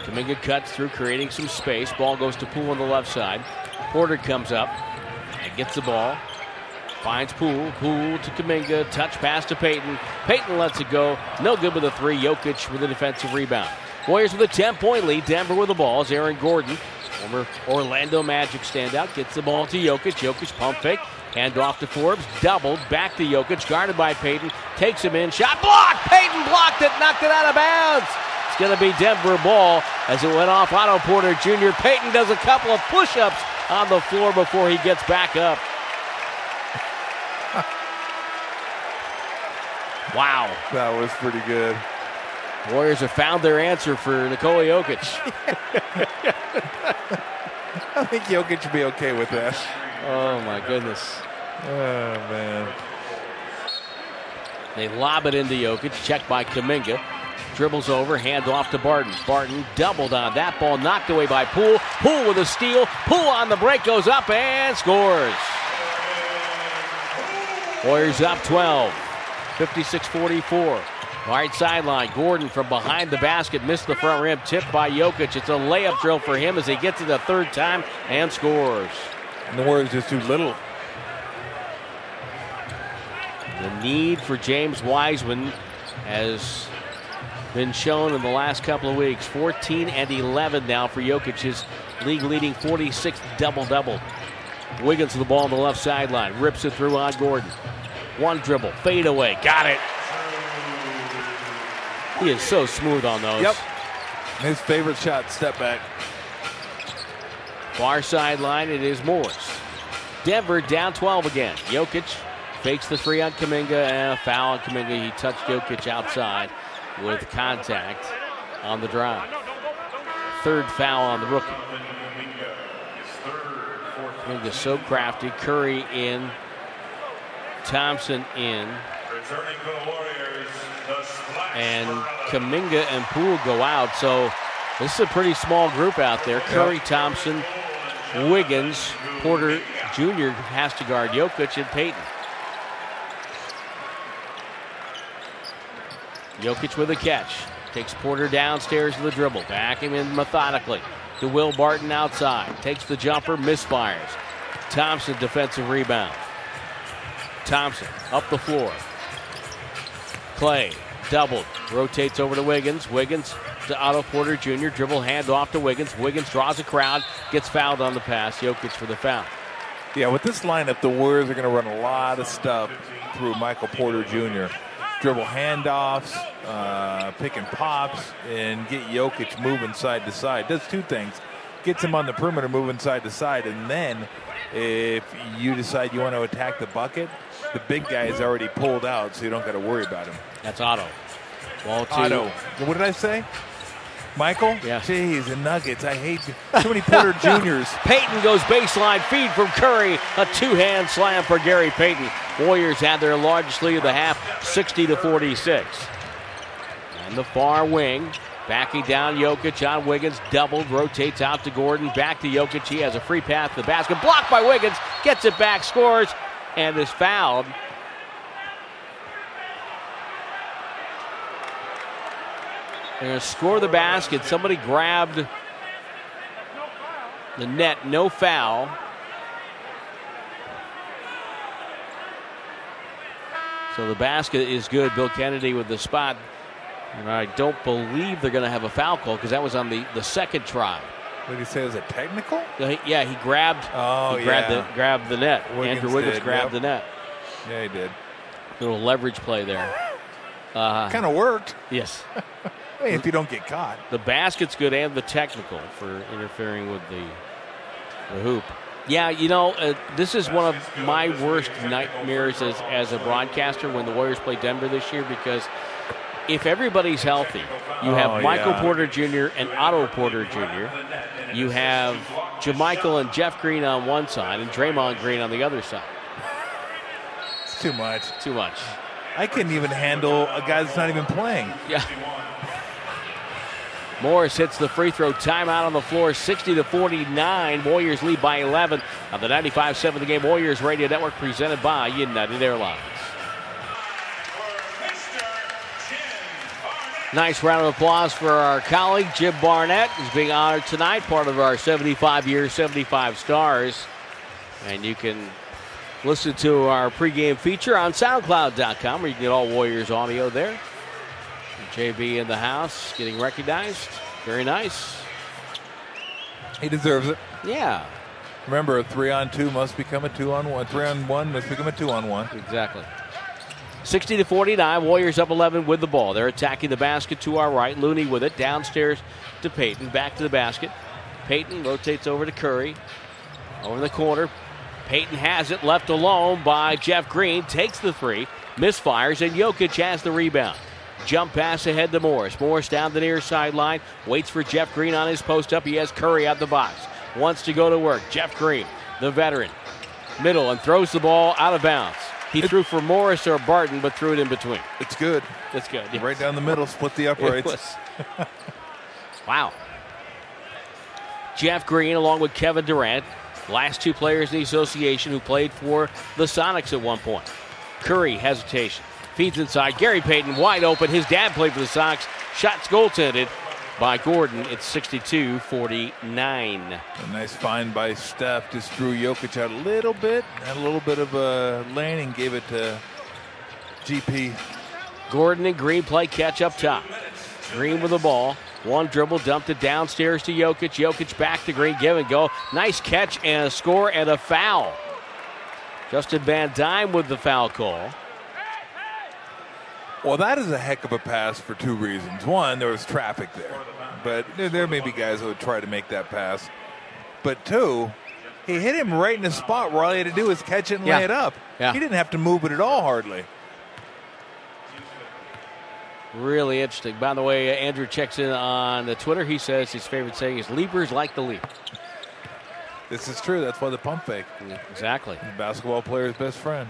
Kuminga cuts through, creating some space. Ball goes to Poole on the left side. Porter comes up and gets the ball. Finds Poole. Poole to Kuminga. Touch pass to Payton. Payton lets it go. No good with a three. Jokic with a defensive rebound. Warriors with a 10 point lead. Denver with the ball is Aaron Gordon. Former Orlando Magic standout gets the ball to Jokic. Jokic pump fake. Hand off to Forbes. Doubled. Back to Jokic. Guarded by Payton. Takes him in. Shot blocked. Payton blocked it. Knocked it out of bounds. It's going to be Denver ball as it went off Otto Porter Jr. Payton does a couple of push ups on the floor before he gets back up. wow. That was pretty good. Warriors have found their answer for Nikola Jokic. I think Jokic should be okay with that. Oh, my goodness. Oh, man. They lob it into Jokic, checked by Kuminga. Dribbles over, hand off to Barton. Barton doubled on that ball, knocked away by Poole. Poole with a steal. Poole on the break goes up and scores. Warriors up 12, 56 44. Right sideline. Gordon from behind the basket missed the front rim. Tipped by Jokic. It's a layup drill for him as he gets it the third time and scores. And the Warriors just too little. The need for James Wiseman has been shown in the last couple of weeks. 14 and 11 now for Jokic's league leading 46th double double. Wiggins with the ball on the left sideline. Rips it through on Gordon. One dribble. Fade away. Got it. He is so smooth on those. Yep. His favorite shot, step back. Far sideline, it is Morris. Denver down 12 again. Jokic fakes the three on Kuminga and a foul on Kuminga. He touched Jokic outside with contact on the drive. Third foul on the rookie. Kuminga so crafty. Curry in. Thompson in. And Kuminga and Poole go out. So this is a pretty small group out there. Curry, Thompson, Wiggins, Porter Jr. has to guard Jokic and Payton. Jokic with a catch. Takes Porter downstairs to the dribble. Back him in methodically. To Will Barton outside. Takes the jumper, misfires. Thompson defensive rebound. Thompson up the floor. Klay doubled. Rotates over to Wiggins. Wiggins to Otto Porter Jr. Dribble hand off to Wiggins. Wiggins draws a crowd. Gets fouled on the pass. Jokic for the foul. Yeah, with this lineup, the Warriors are going to run a lot of stuff through Michael Porter Jr. Dribble handoffs, uh, pick and pops, and get Jokic moving side to side. Does two things: gets him on the perimeter, moving side to side, and then if you decide you want to attack the bucket, the big guy is already pulled out, so you don't got to worry about him. That's Otto. Ball to Otto. What did I say? Michael? Yeah. Jeez, the Nuggets. I hate too many Porter Juniors. Payton goes baseline feed from Curry. A two-hand slam for Gary Payton. Warriors had their largest lead of the half, 60 to 46. And the far wing, backing down Jokic John Wiggins, doubled, rotates out to Gordon, back to Jokic. He has a free path to the basket, blocked by Wiggins, gets it back, scores, and is fouled. They're going to score the basket. Somebody grabbed the net, no foul. So the basket is good. Bill Kennedy with the spot. And I don't believe they're going to have a foul call because that was on the, the second try. What did he say? Was it technical? Yeah, he grabbed. Oh, he grabbed yeah. the grabbed the net. Wiggins Andrew Wiggins did, grabbed yep. the net. Yeah, he did. Little leverage play there. Uh, Kind of worked. yes. Mean, if you don't get caught. The basket's good and the technical for interfering with the, the hoop. Yeah, you know, uh, this is one of my worst nightmares as, as a broadcaster when the Warriors play Denver this year because if everybody's healthy, you have Oh, Michael yeah. Porter Jr. and Otto Porter Jr., you have JaMychal and Jeff Green on one side and Draymond Green on the other side. It's too much. Too much. I couldn't even handle a guy that's not even playing. Yeah. Morris hits the free throw timeout on the floor, 60 to 49. Warriors lead by 11 on the 95-7 The Game Warriors Radio Network presented by United Airlines. Nice round of applause for our colleague Jim Barnett, who's being honored tonight, part of our 75 year 75 stars. And you can listen to our pregame feature on SoundCloud.com, where you can get all Warriors audio there. JB in the house, getting recognized. Very nice. He deserves it. Yeah, Remember, a three on two must become a two on one. Three on one must become a two on one. exactly. 60 to 49. Warriors up 11 with the ball. They're attacking the basket to our right. Looney with it downstairs to Payton. Back to the basket. Payton rotates over to Curry. Over the corner. Payton has it left alone by Jeff Green. Takes the three. Misfires, and Jokic has the rebound. Jump pass ahead to Morris. Morris down the near sideline. Waits for Jeff Green on his post up. He has Curry out the box. Wants to go to work. Jeff Green, the veteran. Middle and throws the ball out of bounds. He threw for Morris or Barton, but threw it in between. It's good. It's good. yes. Right down the middle, split the uprights. wow. Jeff Green, along with Kevin Durant, last two players in the association who played for the Sonics at one point. Curry, hesitation. Feeds inside. Gary Payton, wide open. His dad played for the Sox. Shots goaltended by Gordon. It's 62 49. A nice find by Steph. Just drew Jokic out a little bit. Had a little bit of a lane and gave it to GP. Gordon and Green play catch up top. Green with the ball. One dribble, dumped it downstairs to Jokic. Jokic back to Green, give and go. Nice catch and a score and a foul. Justin Van Duyne with the foul call. Well, that is a heck of a pass for two reasons. One, there was traffic there, but there, there may be guys who would try to make that pass. But two, he hit him right in the spot where all he had to do was catch it and Yeah. lay it up. Yeah. He didn't have to move it at all, hardly. Really interesting. By the way, Andrew checks in on the Twitter. He says his favorite saying is "Leapers like the leap." This is true. That's why the pump fake. Exactly. The basketball player's best friend.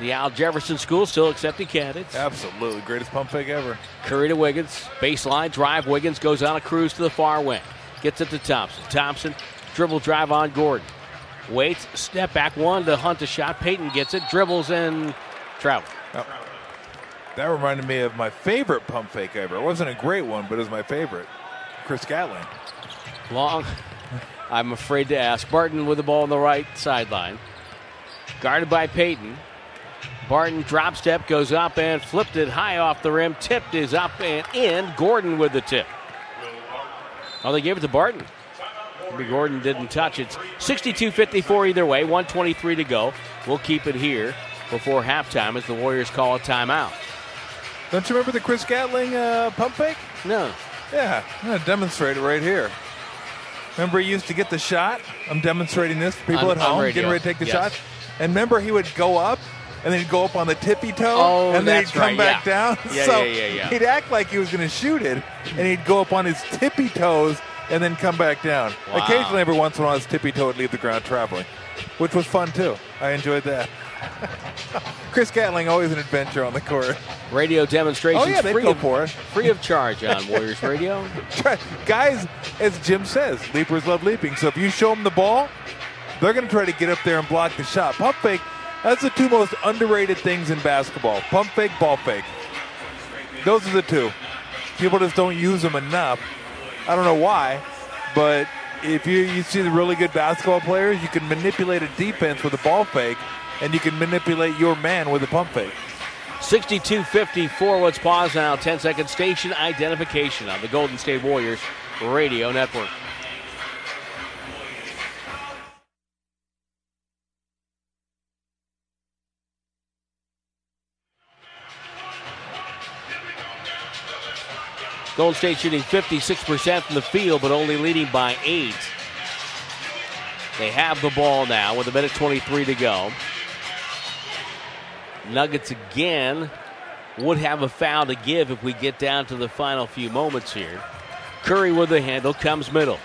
The Al Jefferson School still accepting candidates. Absolutely. Greatest pump fake ever. Curry to Wiggins. Baseline drive. Wiggins goes on a cruise to the far wing. Gets it to Thompson. Thompson dribble drive on Gordon. Waits. Step back one to hunt a shot. Payton gets it. Dribbles and Trout. That reminded me of my favorite pump fake ever. It wasn't a great one, but it was my favorite. Chris Gatling. Long. I'm afraid to ask. Barton with the ball on the right sideline. Guarded by Payton. Barton drop step goes up and flipped it high off the rim. Tipped is up and in. Gordon with the tip. Oh, they gave it to Barton. Maybe Gordon didn't touch it. 62 54 either way. 123 to go. We'll keep it here before halftime as the Warriors call a timeout. Don't you remember the Chris Gatling uh, pump fake? No. Yeah, I'm going to demonstrate it right here. Remember, he used to get the shot? I'm demonstrating this for people On- at home, getting ready to take the yes. shot. And remember, he would go up and then he'd go up on the tippy toe, Oh, and then he'd come right, back yeah. down. Yeah, so yeah, yeah, yeah. he'd act like he was going to shoot it, and he'd go up on his tippy toes and then come back down. Wow. Occasionally, every once in a while, his tippy toe would leave the ground traveling, which was fun too. I enjoyed that. Chris Gatling always an adventure on the court. Radio demonstrations Oh, yeah, free, go of, for it. free of charge on Warriors Radio. Guys, as Jim says, leapers love leaping. So if you show them the ball, they're going to try to get up there and block the shot. Pump fake, that's the two most underrated things in basketball pump fake, ball fake. Those are the two. People just don't use them enough. I don't know why, but if you, you see the really good basketball players, you can manipulate a defense with a ball fake, and you can manipulate your man with a pump fake. 62 54. Let's pause now. 10 second station identification on the Golden State Warriors Radio Network. Golden State shooting 56% from the field, but only leading by eight. They have the ball now with a minute 23 to go. Nuggets again would have a foul to give if we get down to the final few moments here. Curry with the handle comes middle.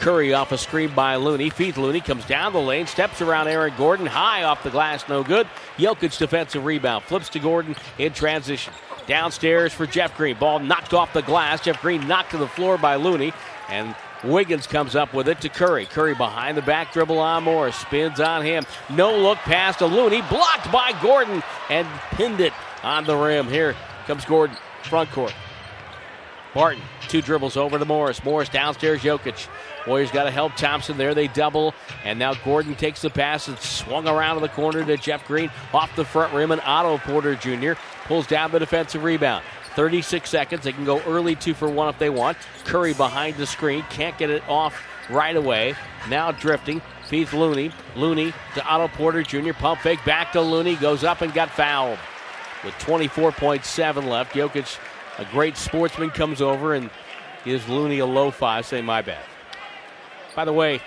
Curry off a screen by Looney. Feeds Looney, comes down the lane, steps around Aaron Gordon, high off the glass, no good. Jokic defensive rebound, flips to Gordon in transition. Downstairs for Jeff Green. Ball knocked off the glass. Jeff Green knocked to the floor by Looney. And Wiggins comes up with it to Curry. Curry behind the back dribble on Morris. Spins on him. No look pass to Looney. Blocked by Gordon and pinned it on the rim. Here comes Gordon, front court. Barton, two dribbles over to Morris. Morris downstairs, Jokic. Warriors got to help Thompson there. They double, and now Gordon takes the pass and swung around to the corner to Jeff Green off the front rim, and Otto Porter Jr. pulls down the defensive rebound. 36 seconds. They can go early two for one if they want. Curry behind the screen. Can't get it off right away. Now drifting. Feeds Looney. Looney to Otto Porter Jr. Pump fake back to Looney. Goes up and got fouled. With 24.7 left, Jokic, a great sportsman, comes over and gives Looney a low five, saying, My bad. By the way,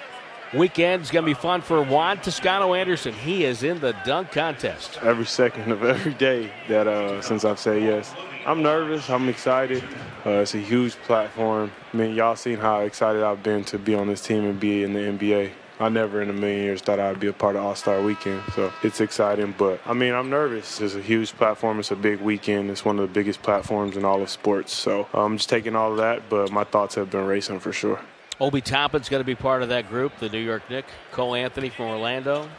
weekend's going to be fun for Juan Toscano Anderson. He is in the dunk contest. Every second of every day that uh, since I've said yes. I'm nervous. I'm excited. Uh, it's a huge platform. I mean, y'all seen how excited I've been to be on this team and be in the NBA. I never in a million years thought I'd be a part of All Star Weekend, so it's exciting. But I mean, I'm nervous. It's a huge platform. It's a big weekend. It's one of the biggest platforms in all of sports. So I'm just taking all of that. But my thoughts have been racing for sure. Obi Toppin's going to be part of that group, the New York Knick. Cole Anthony from Orlando.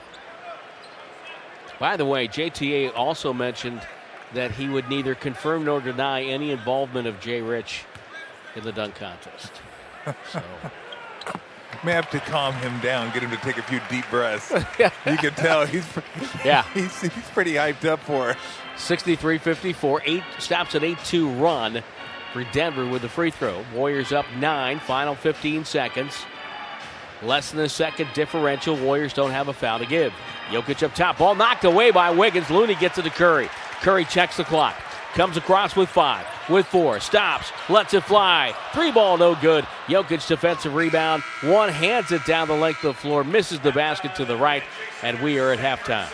By the way, JTA also mentioned that he would neither confirm nor deny any involvement of Jay Rich in the dunk contest. So. May have to calm him down, get him to take a few deep breaths. you can tell he's yeah he's, he's pretty hyped up for it. 63-54, eight stops an 8-2 run for Denver with the free throw. Warriors up nine, final 15 seconds. Less than a second differential. Warriors don't have a foul to give. Jokic up top, ball knocked away by Wiggins. Looney gets it to Curry. Curry checks the clock. Comes across with five, with four, stops, lets it fly. Three ball, no good. Jokic defensive rebound. One hands it down the length of the floor, misses the basket to the right, and we are at halftime.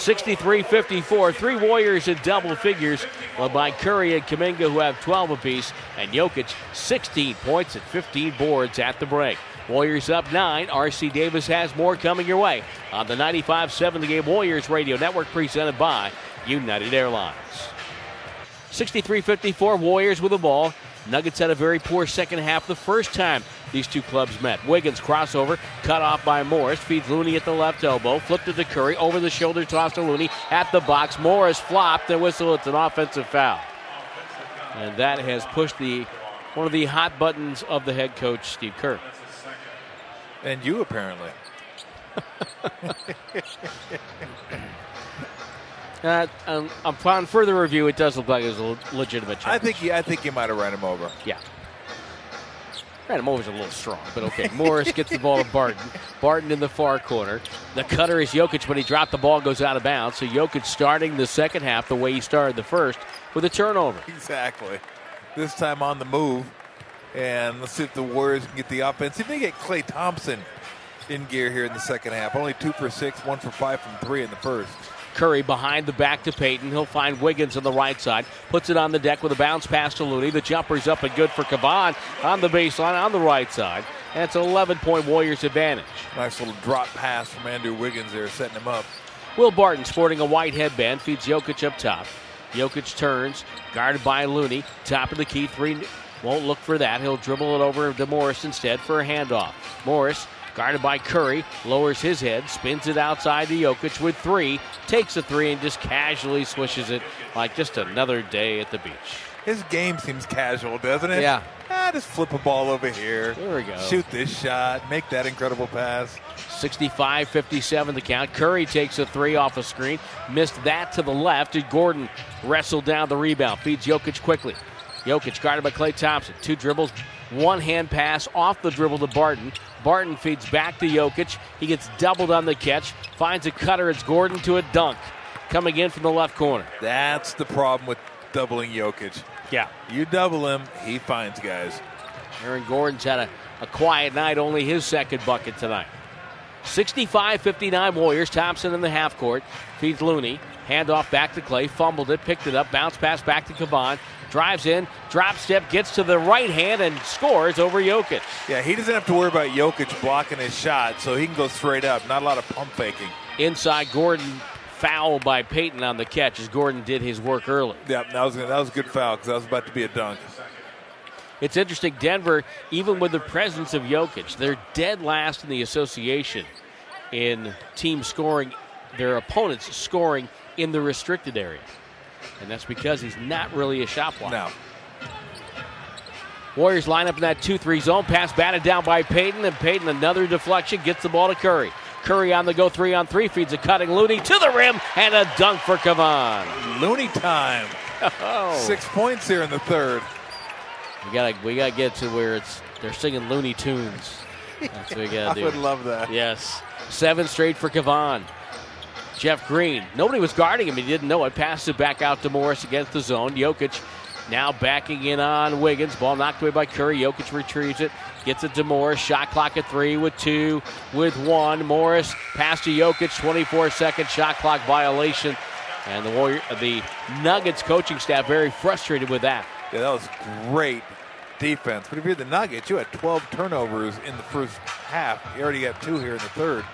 63 54. Three Warriors in double figures, led by Curry and Kuminga, who have 12 apiece, and Jokic 16 points and 15 boards at the break. Warriors up nine. RC Davis has more coming your way on the 95 7 The Game Warriors Radio Network, presented by United Airlines. 63 54, Warriors with the ball. Nuggets had a very poor second half the first time these two clubs met. Wiggins crossover, cut off by Morris, feeds Looney at the left elbow, flipped it to Curry, over the shoulder toss to Looney at the box. Morris flopped and whistle. It's an offensive foul. And that has pushed the one of the hot buttons of the head coach, Steve Kerr. And you apparently. Uh, um, upon further review, it does look like it was a legitimate challenge. I think you, I think you might have ran him over. Yeah. Over is a little strong, but okay. Morris gets the ball to Barton. Barton in the far corner. The cutter is Jokic, but he dropped the ball, goes out of bounds. So Jokic starting the second half the way he started the first with a turnover. Exactly. This time on the move. And let's see if the Warriors can get the offense. If they get Klay Thompson in gear here in the second half. Only two for six, one for five from three in the first. Curry behind the back to Payton. He'll find Wiggins on the right side. Puts it on the deck with a bounce pass to Looney. The jumper's up and good for Kevon on the baseline on the right side. And it's an 11 point Warriors advantage. Nice little drop pass from Andrew Wiggins there, setting him up. Will Barton sporting a white headband feeds Jokic up top. Jokic turns, guarded by Looney. Top of the key, three. Won't look for that. He'll dribble it over to Morris instead for a handoff. Morris Guarded by Curry, lowers his head, spins it outside to Jokic with three, takes a three, and just casually swishes it like just another day at the beach. His game seems casual, doesn't it? Yeah. Ah, just flip a ball over here. There we go. Shoot this shot, make that incredible pass. 65 57 the count. Curry takes a three off a screen, missed that to the left. And Gordon wrestled down the rebound, feeds Jokic quickly. Jokic guarded by Klay Thompson. Two dribbles, one hand pass off the dribble to Barton. Barton feeds back to Jokic. He gets doubled on the catch, finds a cutter. It's Gordon to a dunk. Coming in from the left corner. That's the problem with doubling Jokic. Yeah. You double him, he finds guys. Aaron Gordon's had a, a quiet night, only his second bucket tonight. 65 59 Warriors. Thompson in the half court. Feeds Looney. Handoff back to Klay. Fumbled it, picked it up, bounce pass back to Kevon. Drives in, drop step, gets to the right hand and scores over Jokic. Yeah, he doesn't have to worry about Jokic blocking his shot, so he can go straight up. Not a lot of pump faking. Inside Gordon foul by Payton on the catch as Gordon did his work early. Yeah, that was that was a good foul because that was about to be a dunk. It's interesting. Denver, even with the presence of Jokic, they're dead last in the association in team scoring, their opponents scoring in the restricted area. And that's because he's not really a shot blocker. No. Warriors line up in that 2 3 zone. Pass batted down by Payton, and Payton another deflection gets the ball to Curry. Curry on the go three on three, feeds a cutting Looney to the rim, and a dunk for Kevon. Looney time. Oh. Six points here in the third. We gotta we gotta get to where it's they're singing Looney Tunes. That's what we gotta do. I would love that. Yes. Seven straight for Kevon. Jeff Green. Nobody was guarding him. He didn't know it. Passed it back out to Morris against the zone. Jokic now backing in on Wiggins. Ball knocked away by Curry. Jokic retrieves it. Gets it to Morris. Shot clock at three with two, with one. Morris pass to Jokic. 24 second shot clock violation. And the Warrior, the Nuggets coaching staff very frustrated with that. Yeah, that was great defense. But if you're the Nuggets, you had 12 turnovers in the first half. You already got two here in the third.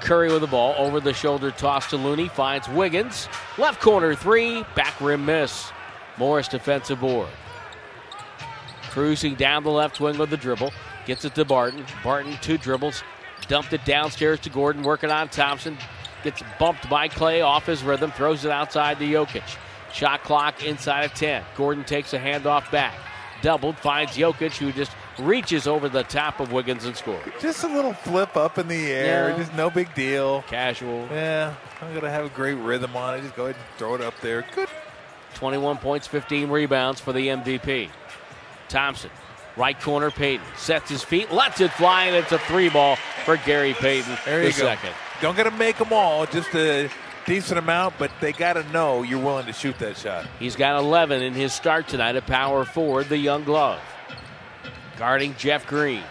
Curry with the ball, over the shoulder toss to Looney, finds Wiggins. Left corner three, back rim miss. Morris defensive board. Cruising down the left wing with the dribble, gets it to Barton. Barton, two dribbles, dumped it downstairs to Gordon, working on Thompson. Gets bumped by Klay off his rhythm, throws it outside to Jokic. Shot clock inside of 10. Gordon takes a handoff back. Doubled, finds Jokic, who just reaches over the top of Wiggins and scores. Just a little flip up in the air, Yeah. just no big deal. Casual. Yeah, I'm gonna have a great rhythm on it. Just go ahead and throw it up there. Good. 21 points, 15 rebounds for the MVP. Thompson, right corner, Payton sets his feet, lets it fly, and it's a three ball for Gary Payton. There the you go. second. Don't gotta make them all, just a decent amount, but they gotta know you're willing to shoot that shot. He's got 11 in his start tonight at power forward, the young glove. Guarding Jeff Green.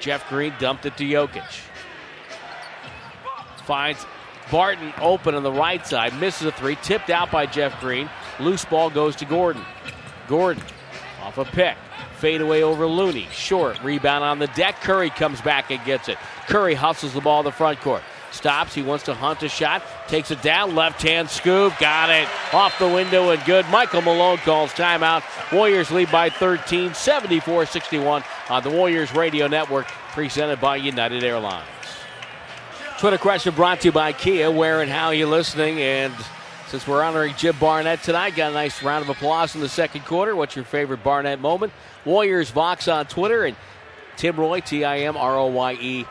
Jeff Green dumped it to Jokic. Finds Barton open on the right side, misses a three, tipped out by Jeff Green. Loose ball goes to Gordon. Gordon off a pick. Fade away over Looney. Short. Rebound on the deck. Curry comes back and gets it. Curry hustles the ball to the front court. Stops. He wants to hunt a shot. Takes it down. Left hand scoop. Got it. Off the window and good. Michael Malone calls timeout. Warriors lead by 13, 74 61 on the Warriors Radio Network, presented by United Airlines. Twitter question brought to you by Kia. Where and how are you listening? And since we're honoring Jim Barnett tonight, got a nice round of applause in the second quarter. What's your favorite Barnett moment? Warriors Vox on Twitter and Tim Roye, T I M R O Y E,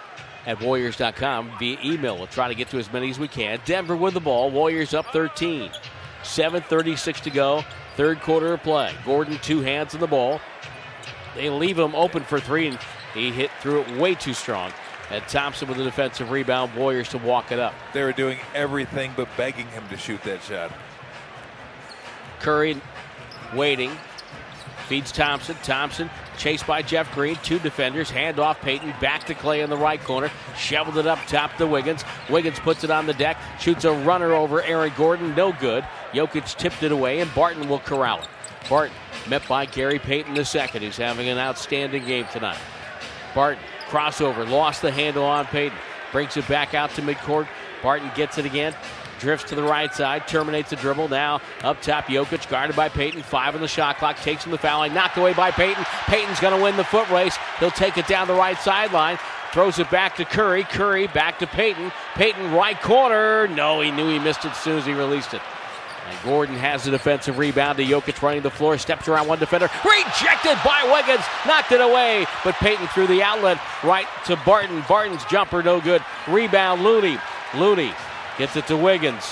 at Warriors.com via email. We'll try to get to as many as we can. Denver with the ball. Warriors up 13. 7.36 to go. Third quarter of play. Gordon, two hands on the ball. They leave him open for three, and he hit through it way too strong. And Thompson with a defensive rebound. Warriors to walk it up. They were doing everything but begging him to shoot that shot. Curry waiting. Feeds Thompson. Thompson chased by Jeff Green. Two defenders. Hand off Payton. Back to Klay in the right corner. Shoveled it up top to Wiggins. Wiggins puts it on the deck. Shoots a runner over Aaron Gordon. No good. Jokic tipped it away, and Barton will corral it. Barton met by Gary Payton II, who's having an outstanding game tonight. Barton crossover. Lost the handle on Payton. Brings it back out to midcourt. Barton gets it again. Drifts to the right side, terminates the dribble. Now up top, Jokic guarded by Payton. Five on the shot clock, takes him the foul line, knocked away by Payton. Payton's going to win the foot race. He'll take it down the right sideline, throws it back to Curry. Curry back to Payton. Payton right corner. No, he knew he missed it as soon as he released it. And Gordon has the defensive rebound to Jokic running the floor, steps around one defender, rejected by Wiggins, knocked it away, but Payton threw the outlet right to Barton. Barton's jumper no good. Rebound Looney. Looney gets it to Wiggins.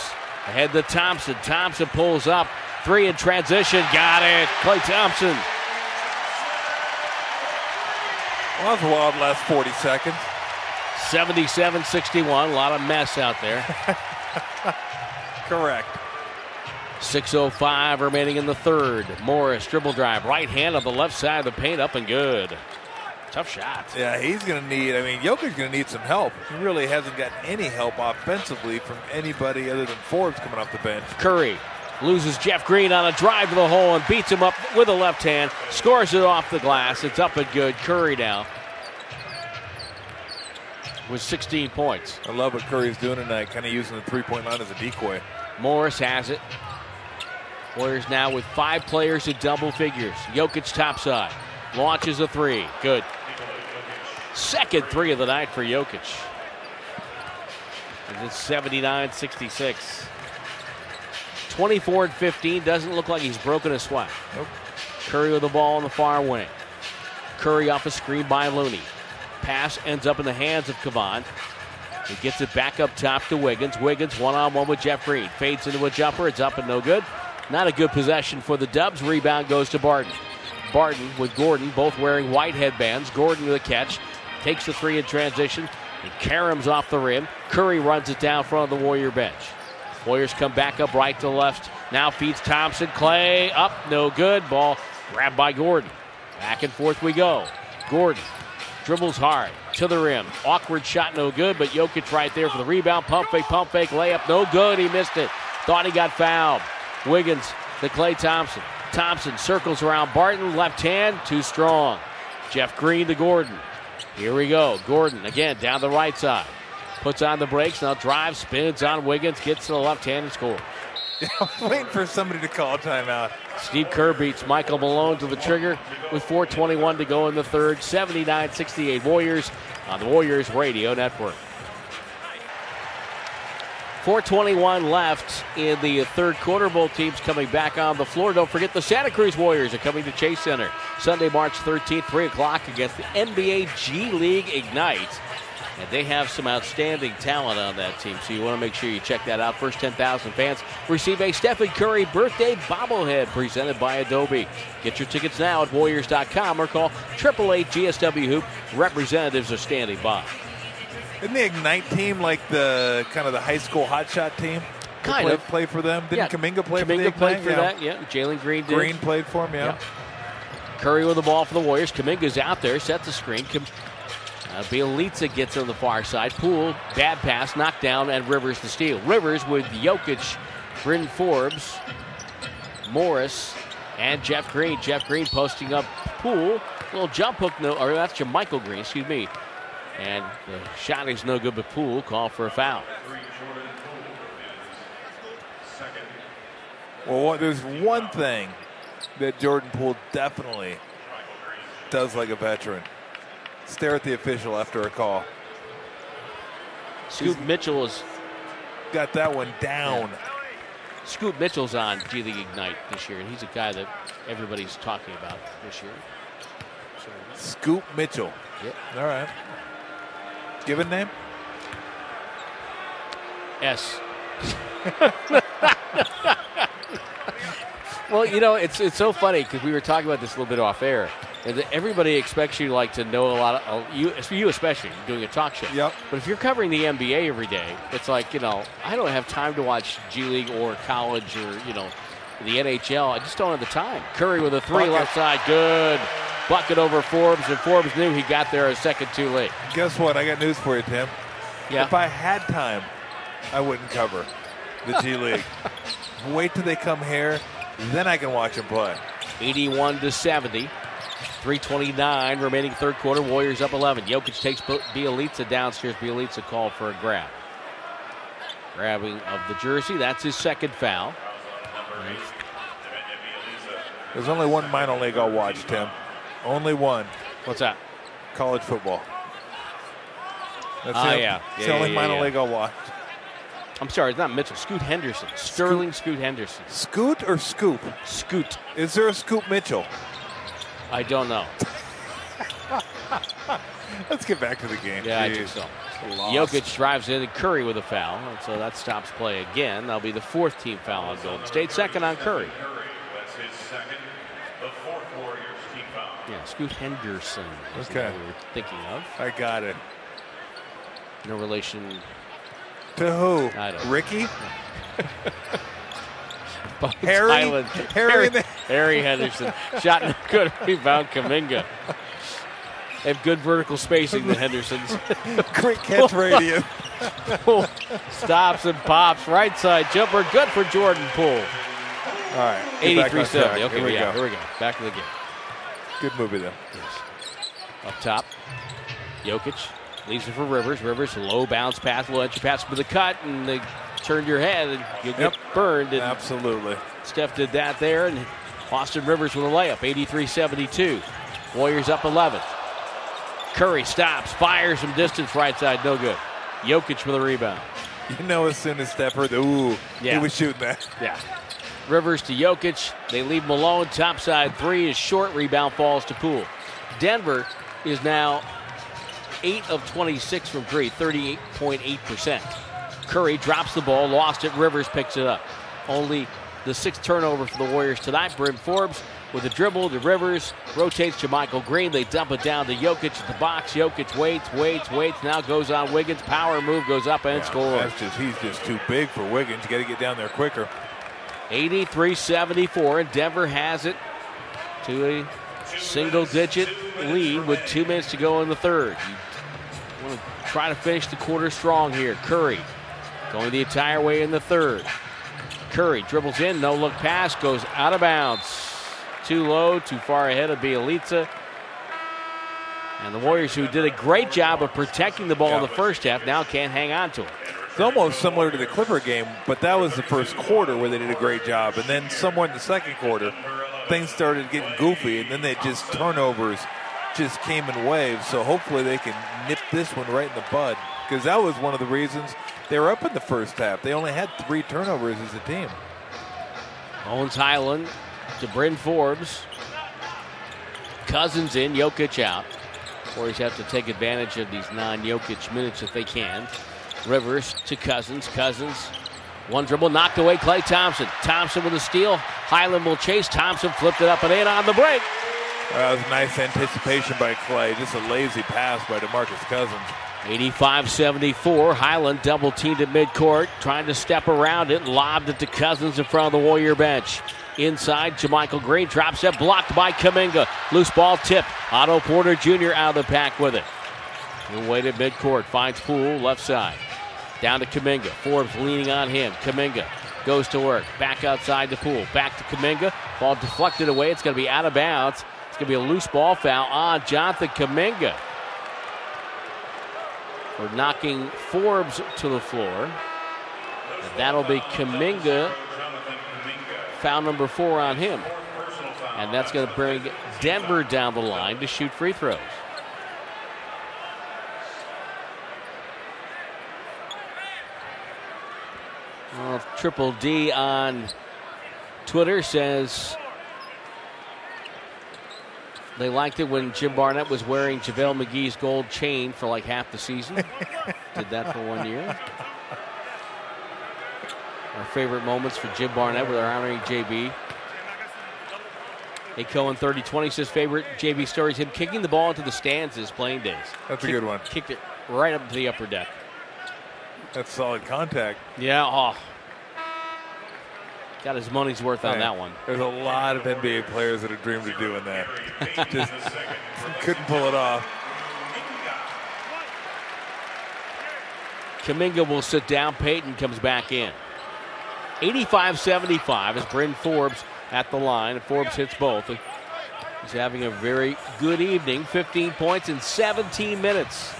Ahead to Thompson. Thompson pulls up. Three in transition. Got it. Klay Thompson. Well, that was a wild last 40 seconds. 77 61. A lot of mess out there. Correct. 6.05 remaining in the third. Morris dribble drive, right hand on the left side of the paint, up and good. Tough shot. Yeah, he's going to need, I mean, Jokic's going to need some help. He really hasn't gotten any help offensively from anybody other than Forbes coming off the bench. Curry loses Jeff Green on a drive to the hole and beats him up with a left hand, scores it off the glass. It's up and good. Curry now with 16 points. I love what Curry's doing tonight, kind of using the three point line as a decoy. Morris has it. Warriors now with five players in double figures. Jokic topside. Launches a three. Good. Second three of the night for Jokic. And it's 79 66. 24 and 15. Doesn't look like he's broken a sweat. Nope. Curry with the ball on the far wing. Curry off a screen by Looney. Pass ends up in the hands of Kevon. He gets it back up top to Wiggins. Wiggins one on one with Jeff Green. Fades into a jumper. It's up and no good. Not a good possession for the Dubs. Rebound goes to Barton. Barton with Gordon, both wearing white headbands. Gordon with a catch. Takes the three in transition. And caroms off the rim. Curry runs it down front of the Warrior bench. Warriors come back up right to left. Now feeds Thompson. Klay up, no good. Ball grabbed by Gordon. Back and forth we go. Gordon dribbles hard to the rim. Awkward shot, no good, but Jokic right there for the rebound. Pump fake, pump fake, layup, no good. He missed it. Thought he got fouled. Wiggins to Klay Thompson. Thompson circles around Barton, left hand, too strong. Jeff Green to Gordon. Here we go. Gordon again down the right side. Puts on the brakes, now drives, spins on Wiggins, gets to the left hand and scores. Waiting for somebody to call a timeout. Steve Kerr beats Michael Malone to the trigger with 4.21 to go in the third. 79 68 Warriors on the Warriors Radio Network. 421 left in the third quarter. Both teams coming back on the floor. Don't forget the Santa Cruz Warriors are coming to Chase Center Sunday, March 13th, 3 o'clock against the NBA G League Ignite. And they have some outstanding talent on that team, so you want to make sure you check that out. First 10,000 fans receive a Stephen Curry birthday bobblehead presented by Adobe. Get your tickets now at Warriors.com or call 888 GSW Hoop. Representatives are standing by. Isn't the Ignite team like the kind of the high school hotshot team? Kind play, of. play for them. Didn't Yeah, Kuminga play for the Kaminga Ignite? played for yeah. that, yeah. Jalen Green did. Green played for him, yeah. Yeah. Curry with the ball for the Warriors. Kuminga's out there, sets the screen. Kam- uh, Bjelica gets on the far side. Poole, bad pass, knocked down, and Rivers the steal. Rivers with Jokic, Bryn Forbes, Morris, and Jeff Green. Jeff Green posting up Poole. Little jump hook, no, or that's Michael Green, excuse me. And the shot is no good, but Poole call for a foul. Well, what, there's one thing that Jordan Poole definitely does like a veteran stare at the official after a call. Scoot Mitchell has Got that one down. Scoop Mitchell's on G League Ignite this year, and he's a guy that everybody's talking about this year. Scoop Mitchell. Yep. All right. Given name? S. well, you know, it's it's so funny because we were talking about this a little bit off air, and everybody expects you like to know a lot of uh, you, you especially doing a talk show. Yep. But if you're covering the NBA every day, it's like you know I don't have time to watch G League or college or you know the NHL. I just don't have the time. Curry with a three Bucket. left side, good bucket over Forbes, and Forbes knew he got there a second too late. Guess what? I got news for you, Tim. Yeah. If I had time, I wouldn't cover the G League. Wait till they come here, then I can watch them play. 81 to 70. 329 remaining third quarter. Warriors up 11. Jokic takes Bjelica downstairs. Bjelica called for a grab. Grabbing of the jersey. That's his second foul. There's only one minor league I'll watch, Tim. Only one. What's that? College football. That's ah, it. yeah. It's Yeah, the only yeah, minor yeah. league I'll watch. I'm sorry, it's not Mitchell. Scoot Henderson. Sterling Scoot Henderson. Scoot or Scoop? Scoot. Is there a Scoop Mitchell? I don't know. Let's get back to the game. Yeah, I think so. Jokic drives in and Curry with a foul. And so that stops play again. That'll be the fourth team foul on Golden State. Second on Curry. Scoot Henderson. Okay. we were thinking of. I got it. No relation. To who? I don't- Ricky? Harry- Highland. Harry Harry, Harry Henderson. Shot no good. Rebound Kuminga. They have good vertical spacing, the Hendersons. Great catch radius. Poole stops and pops. Right side jumper. Good for Jordan Poole. All right. get 83 70. Okay, Here we yeah, go. here we go. Back to the game. Good movie, though. Yes. Up top, Jokic leaves it for Rivers. Rivers, low bounce pass, low entry pass with the cut, and they turned your head, and you get Yep. burned. And Absolutely. Steph did that there, and Austin Rivers with a layup, 83 72. Warriors up 11. Curry stops, fires from distance, right side, no good. Jokic with a rebound. You know, as soon as Steph heard the ooh, Yeah. he was shooting that. Yeah. Rivers to Jokic. They leave him alone. Top side three is short. Rebound falls to Poole. Denver is now 8 of 26 from three, 38.8%. Curry drops the ball, lost it. Rivers picks it up. Only the sixth turnover for the Warriors tonight. Bryn Forbes with a dribble to Rivers, rotates to Michael Green. They dump it down to Jokic at the box. Jokic waits, waits, waits. Now goes on Wiggins. Power move goes up and scores. That's just he's just too big for Wiggins. Got to get down there quicker. 83 74, and Denver has it to a single digit lead with two minutes to go in the third. You want to try to finish the quarter strong here. Curry going the entire way in the third. Curry dribbles in, no look pass, goes out of bounds. Too low, too far ahead of Bjelica. And the Warriors, who did a great job of protecting the ball in the first half, now can't hang on to it. It's almost similar to the Clipper game, but that was the first quarter where they did a great job. And then somewhere in the second quarter, things started getting goofy, and then they just turnovers just came in waves. So hopefully they can nip this one right in the bud because that was one of the reasons they were up in the first half. They only had three turnovers as a team. Bones Hyland to Bryn Forbes. Cousins in, Jokic out. Warriors have to take advantage of these non Jokic minutes if they can. Rivers to Cousins. Cousins, one dribble, knocked away Klay Thompson. Thompson with a steal. Hyland will chase. Thompson flipped it up and in on the break. That was nice anticipation by Klay. Just a lazy pass by DeMarcus Cousins. 85 74. Hyland double teamed at midcourt, trying to step around it, lobbed it to Cousins in front of the Warrior bench. Inside, JaMychal Green drops it, blocked by Kuminga. Loose ball tip. Otto Porter Jr. out of the pack with it. He'll wait at midcourt, finds Poole left side. Down to Kuminga. Forbes leaning on him. Kuminga goes to work. Back outside the Poole. Back to Kuminga. Ball deflected away. It's going to be out of bounds. It's going to be a loose ball foul on Jonathan Kuminga for knocking Forbes to the floor. And that'll be Kuminga, foul number four on him. And that's going to bring Denver down the line to shoot free throws. Well, Triple D on Twitter says they liked it when Jim Barnett was wearing JaVale McGee's gold chain for like half the season. Did that for one year. Our favorite moments for Jim Barnett with our honoring JB. A Cohen 3020 says favorite JB stories him kicking the ball into the stands his playing days. That's a good one. Kicked it right up to the upper deck. That's solid contact. Yeah, oh. Got his money's worth on that one. There's a lot of NBA players that have dreamed of doing that. Just couldn't pull it off. Kuminga will sit down. Payton comes back in. 85 75 is Bryn Forbes at the line. Forbes hits both. He's having a very good evening. 15 points in 17 minutes.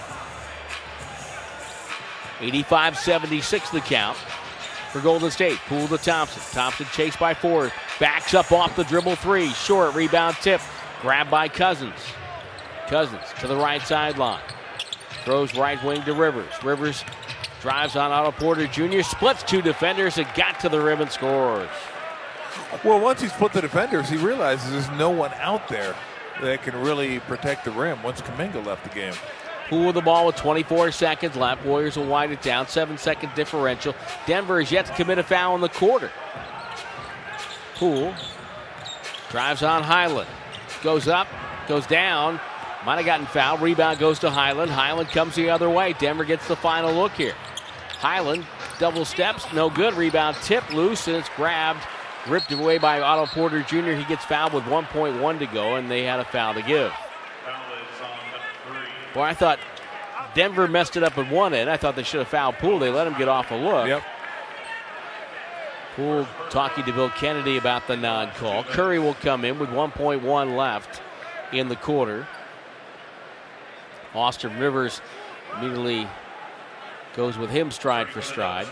85 76 the count for Golden State. Poole to Thompson. Thompson chased by Ford. Backs up off the dribble three. Short rebound tip. Grabbed by Cousins. Cousins to the right sideline. Throws right wing to Rivers. Rivers drives on Otto Porter Jr. Splits two defenders and got to the rim and scores. Well, once he split the defenders, he realizes there's no one out there that can really protect the rim once Kuminga left the game. Poole with the ball with 24 seconds left. Warriors will wind it down. Seven second differential. Denver is yet to commit a foul in the quarter. Poole drives on Hyland. Goes up, goes down. Might have gotten fouled. Rebound goes to Hyland. Hyland comes the other way. Denver gets the final look here. Hyland double steps, no good. Rebound tip loose, and it's grabbed ripped away by Otto Porter Jr. He gets fouled with 1.1 to go, and they had a foul to give. Boy, I thought Denver messed it up at one end. I thought they should have fouled Poole. They let him get off a look. Yep. Poole talking to Bill Kennedy about the non call. Curry will come in with 1.1 left in the quarter. Austin Rivers immediately goes with him stride for stride.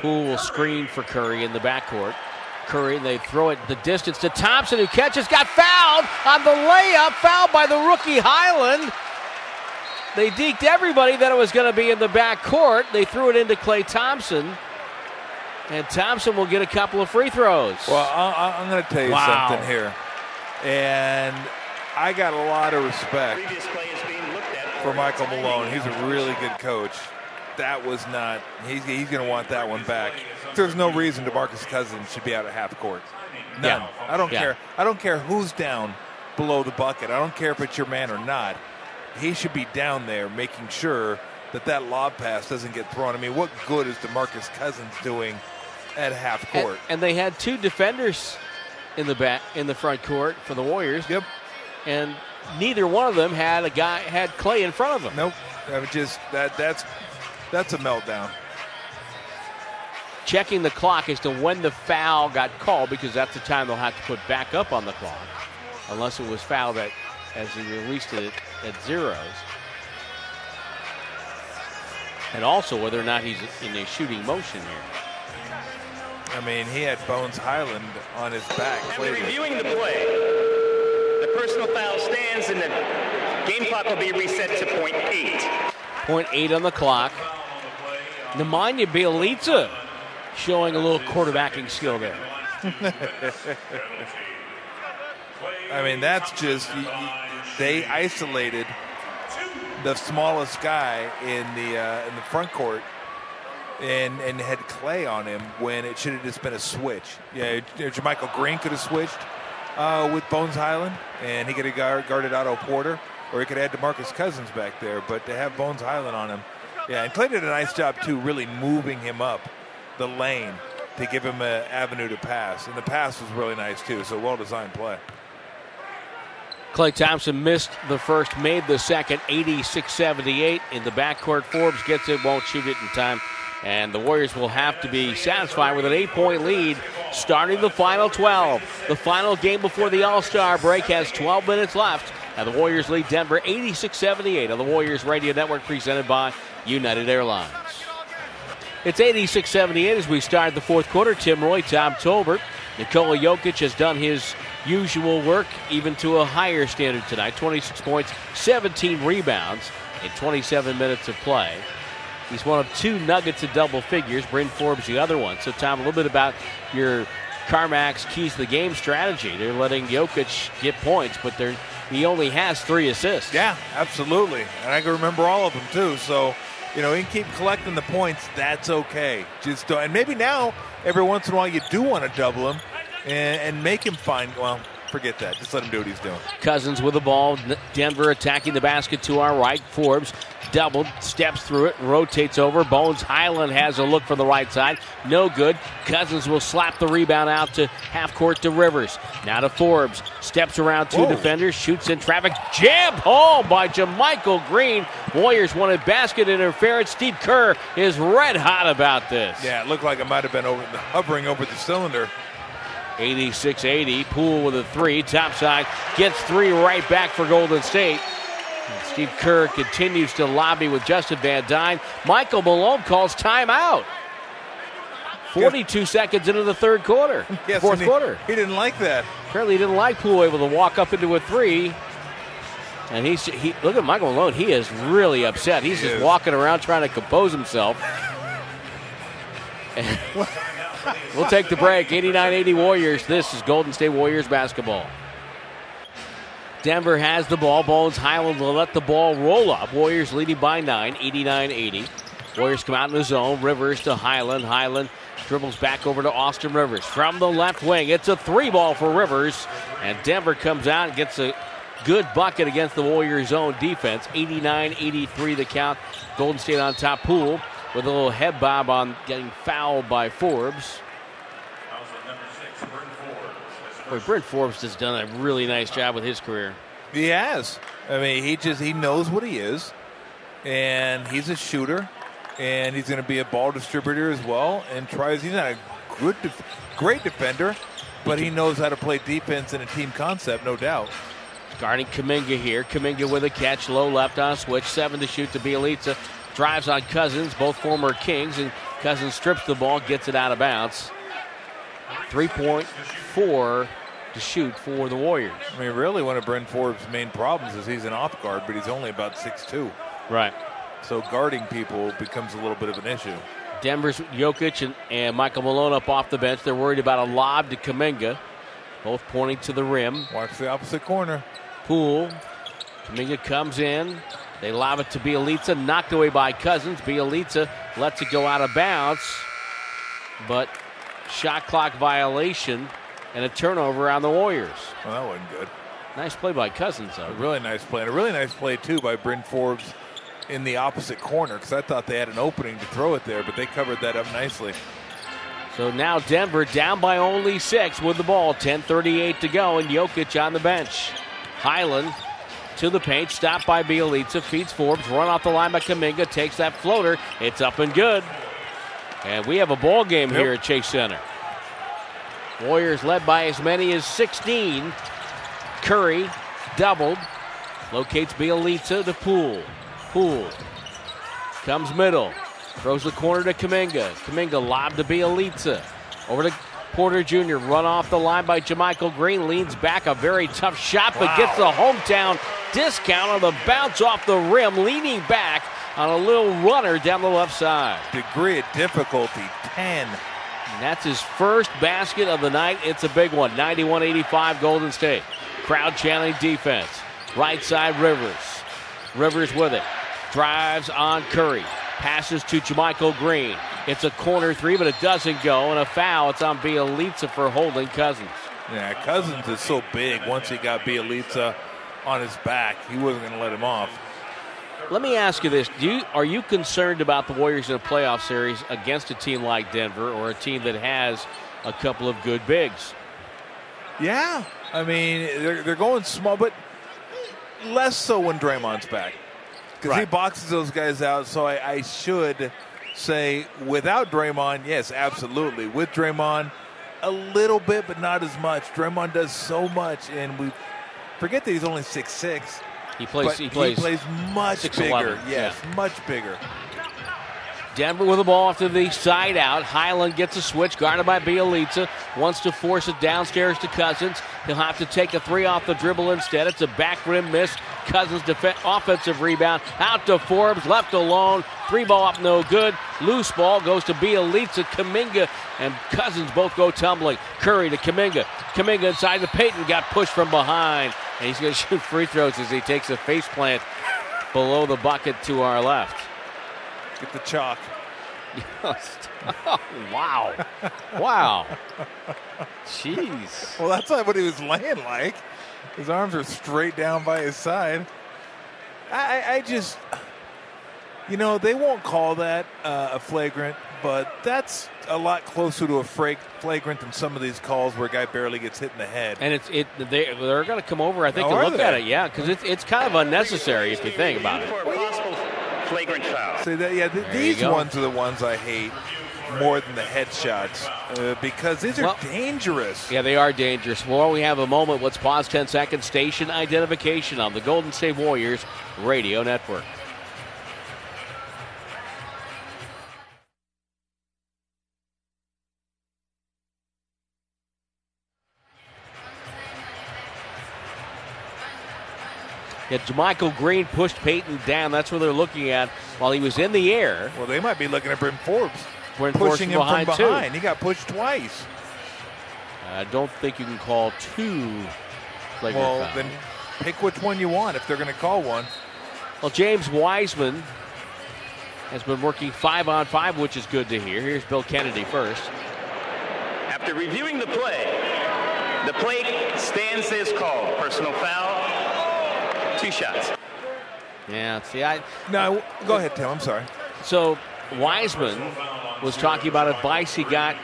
Poole will screen for Curry in the backcourt. Curry, they throw it the distance to Thompson, who catches, got fouled on the layup, fouled by the rookie Hyland. They deked everybody that it was going to be in the back court. They threw it into Klay Thompson. And Thompson will get a couple of free throws. Well, I, am going to tell you Wow. something here. And I got a lot of respect Previous play is being looked at for Michael Malone. He's a really good coach. That was not, he's, he's going to want that one back. There's no reason DeMarcus Cousins should be out at half court. None. Yeah. I don't Yeah. care. I don't care who's down below the bucket. I don't care if it's your man or not. He should be down there making sure that that lob pass doesn't get thrown. I mean, what good is DeMarcus Cousins doing at half and, court? and they had two defenders in the back in the front court for the Warriors. Yep. And neither one of them had a guy had Klay in front of them. Nope. I mean, just that that's that's a meltdown. Checking the clock as to when the foul got called because that's the time they'll have to put back up on the clock, unless it was fouled at as he released it at zeros. And also whether or not he's in a shooting motion here. I mean, he had Bones Hyland on his back. After clearly. reviewing the play, the personal foul stands and the game clock will be reset to point eight. Point eight on the clock. Nemanja Bjelica showing a little quarterbacking skill there. I mean, that's just they isolated the smallest guy in the uh, in the front court, and and had Klay on him when it should have just been a switch. Yeah, JaMychal Green could have switched uh, with Bones Hyland, and he could have guard, guarded Otto Porter, or he could have had Demarcus Cousins back there. But to have Bones Hyland on him, yeah, and Klay did a nice job too, really moving him up the lane to give him an avenue to pass, and the pass was really nice too. So well designed play. Klay Thompson missed the first, made the second, 86 78. In the backcourt, Forbes gets it, won't shoot it in time. And the Warriors will have to be satisfied with an eight point lead starting the final 12. The final game before the All Star break has 12 minutes left. And the Warriors lead Denver 86 78 on the Warriors Radio Network presented by United Airlines. It's 86 78 as we start the fourth quarter. Tim Roye, Tom Tolbert. Nikola Jokic has done his usual work, even to a higher standard tonight 26 points, 17 rebounds in 27 minutes of play. He's one of two nuggets of double figures. Bryn Forbes, the other one. So, Tom, a little bit about your Carmax keys to the game strategy. They're letting Jokic get points, but he only has three assists. Yeah, absolutely. And I can remember all of them too. So, you know, he can keep collecting the points. That's okay. Just and maybe now every once in a while you do want to double him and, and make him find. Well, forget that. Just let him do what he's doing. Cousins with the ball. Denver attacking the basket to our right. Forbes doubled, steps through it, rotates over. Bones Hyland has a look from the right side. No good. Cousins will slap the rebound out to half court to Rivers. Now to Forbes. Steps around two Whoa. defenders, shoots in traffic. Jam home by JaMychal Green. Warriors wanted basket interference. Steve Kerr is red hot about this. Yeah, it looked like it might have been over, hovering over the cylinder. 86 80. Poole with a three. Top side gets three right back for Golden State. And Steve Kerr continues to lobby with Justin Van Duyne. Michael Malone calls timeout. 42 seconds into the third quarter. Yes, fourth he- quarter. He didn't like that. Apparently, he didn't like Poole able to walk up into a three. And he's he look at Michael Malone. He is really upset. He's He just is. walking around trying to compose himself. We'll take the break. 89-80 Warriors. This is Golden State Warriors basketball. Denver has the ball. Bones Hyland will let the ball roll up. Warriors leading by nine, 89-80. Warriors come out in the zone. Rivers to Hyland. Hyland dribbles back over to Austin Rivers from the left wing. It's a three ball for Rivers, and Denver comes out and gets a good bucket against the Warriors' own defense. 89-83 the count. Golden State on top. Poole with a little head bob on getting fouled by Forbes. Boy, Bryn Forbes has done a really nice job with his career. He has. I mean, he just he knows what he is, and he's a shooter, and he's going to be a ball distributor as well. And tries. He's not a good, def- great defender, but he knows how to play defense in a team concept, no doubt. Guarding Kuminga here. Kuminga with a catch, low left on switch, seven to shoot to Bjelica. Drives on Cousins, both former Kings, and Cousins strips the ball, gets it out of bounds. 3.4 to shoot for the Warriors. I mean, really, one of Bryn Forbes' main problems is he's an off guard, but he's only about 6'2. Right. So guarding people becomes a little bit of an issue. Denver's Jokic and, and Michael Malone up off the bench. They're worried about a lob to Kuminga, both pointing to the rim. Watch the opposite corner. Poole. Kuminga comes in. They lob it to Bjelica, knocked away by Cousins. Bjelica lets it go out of bounds, but shot clock violation and a turnover on the Warriors. Well, that wasn't good. Nice play by Cousins, though. A really nice play. And a really nice play, too, by Bryn Forbes in the opposite corner because I thought they had an opening to throw it there, but they covered that up nicely. So now Denver down by only six with the ball. 10.38 to go, and Jokic on the bench. Hyland to the paint, stopped by Bjelica, feeds Forbes, run off the line by Kuminga, takes that floater. It's up and good. And we have a ball game Yep. here at Chase Center. Warriors led by as many as 16. Curry doubled, locates Bjelica to Poole. Poole comes middle, throws the corner to Kuminga. Kuminga lob to Bjelica. Over to Porter Jr. Run off the line by JaMychal Green. Leans back. A very tough shot, but Wow. gets the hometown discount on the bounce off the rim. Leaning back on a little runner down the left side. Degree of difficulty 10. And that's his first basket of the night. It's a big one. 91 85 Golden State. Crowd chanting defense. Right side Rivers. Rivers with it. Drives on Curry. Passes to JaMychal Green. It's a corner three, but it doesn't go. And a foul. It's on Bjelica for holding Cousins. Yeah, Cousins is so big. Once he got Bjelica on his back, he wasn't going to let him off. Let me ask you this: Do you are you concerned about the Warriors in a playoff series against a team like Denver or a team that has a couple of good bigs? Yeah, I mean they're they're going small, but less so when Draymond's back because he boxes those guys out. So I, I should say without Draymond, yes, absolutely. With Draymond, a little bit, but not as much. Draymond does so much, and we forget that he's only six six. He plays. But he plays. much 6'11", bigger. Yes, yeah. much bigger. Denver with the ball off to the side out. Hyland gets a switch, guarded by Bjelica. Wants to force it downstairs to Cousins. He'll have to take a three off the dribble instead. It's a back rim miss. Cousins def- offensive rebound. Out to Forbes, left alone. Three ball up, no good. Loose ball goes to Bjelica. Kuminga and Cousins both go tumbling. Curry to Kuminga. Kuminga inside the Payton got pushed from behind. And he's going to shoot free throws as he takes a face plant below the bucket to our left. Get the chalk. wow. Wow. Jeez. Well, that's not what he was laying like. His arms are straight down by his side. I, I- I just, you know, they won't call that uh, a flagrant, but that's a lot closer to a flagrant than some of these calls where a guy barely gets hit in the head. And it's it they they're going to come over I think Oh, to are look at it. Yeah, cuz it's it's kind of unnecessary if you think about it. For a possible flagrant foul. See that? Yeah, th- these ones are the ones I hate more than the headshots uh, because these are Well- dangerous. Yeah, they are dangerous. Well, we have a moment. Let's pause 10 seconds. Station identification on the Golden State Warriors radio network. Yeah, JaMychal Green pushed Payton down. That's where they're looking at while he was in the air. Well, they might be looking at Brent Forbes Bryn pushing Forbes him from behind, too. He got pushed twice. I don't think you can call two Well, fouls. then pick which one you want if they're going to call one. Well, James Wiseman has been working five on five, which is good to hear. Here's Bill Kennedy first. After reviewing the play, the play stands as called. Personal foul, two shots. Yeah, see, I No, go ahead, Tim. I'm sorry. so Wiseman was talking about advice he got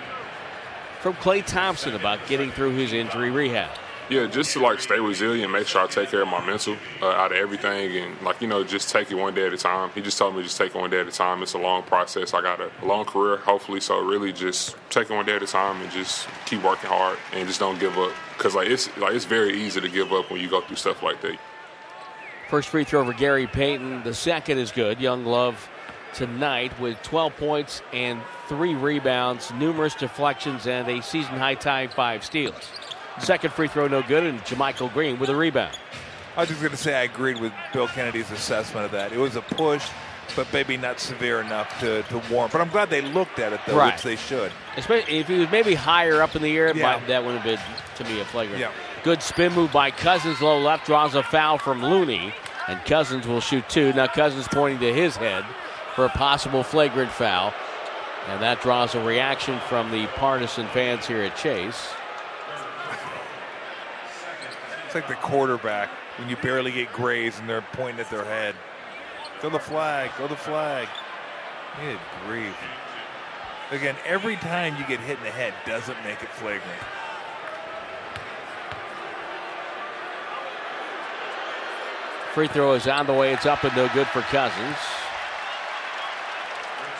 from Klay Thompson about getting through his injury rehab. Yeah, just to like stay resilient, make sure I take care of my mental uh, out of everything, and like you know, just take it one day at a time. He just told me just take it one day at a time. It's a long process. I got a long career, hopefully, so really just take it one day at a time and just keep working hard and just don't give up. Cause like it's like it's very easy to give up when you go through stuff like that. First free throw for Gary Payton. The second is good. Young Glove tonight with 12 points and three rebounds, numerous deflections, and a season high tie five steals. Second free throw, no good, and JaMychal Green with a rebound. I was just going to say I agreed with Bill Kennedy's assessment of that. It was a push, but maybe not severe enough to, to warrant. But I'm glad they looked at it, though, Right. which they should. Especially if he was maybe higher up in the air, Yeah. might- that would have been to me a flagrant. Yeah. Good spin move by Cousins, low left, draws a foul from Looney, and Cousins will shoot two. Now Cousins pointing to his head for a possible flagrant foul, and that draws a reaction from the partisan fans here at Chase. It's like the quarterback when you barely get grazed and they're pointing at their head. Go the flag, go the flag. Good grief. Again, every time you get hit in the head doesn't make it flagrant. Free throw is on the way. It's up and no good for Cousins.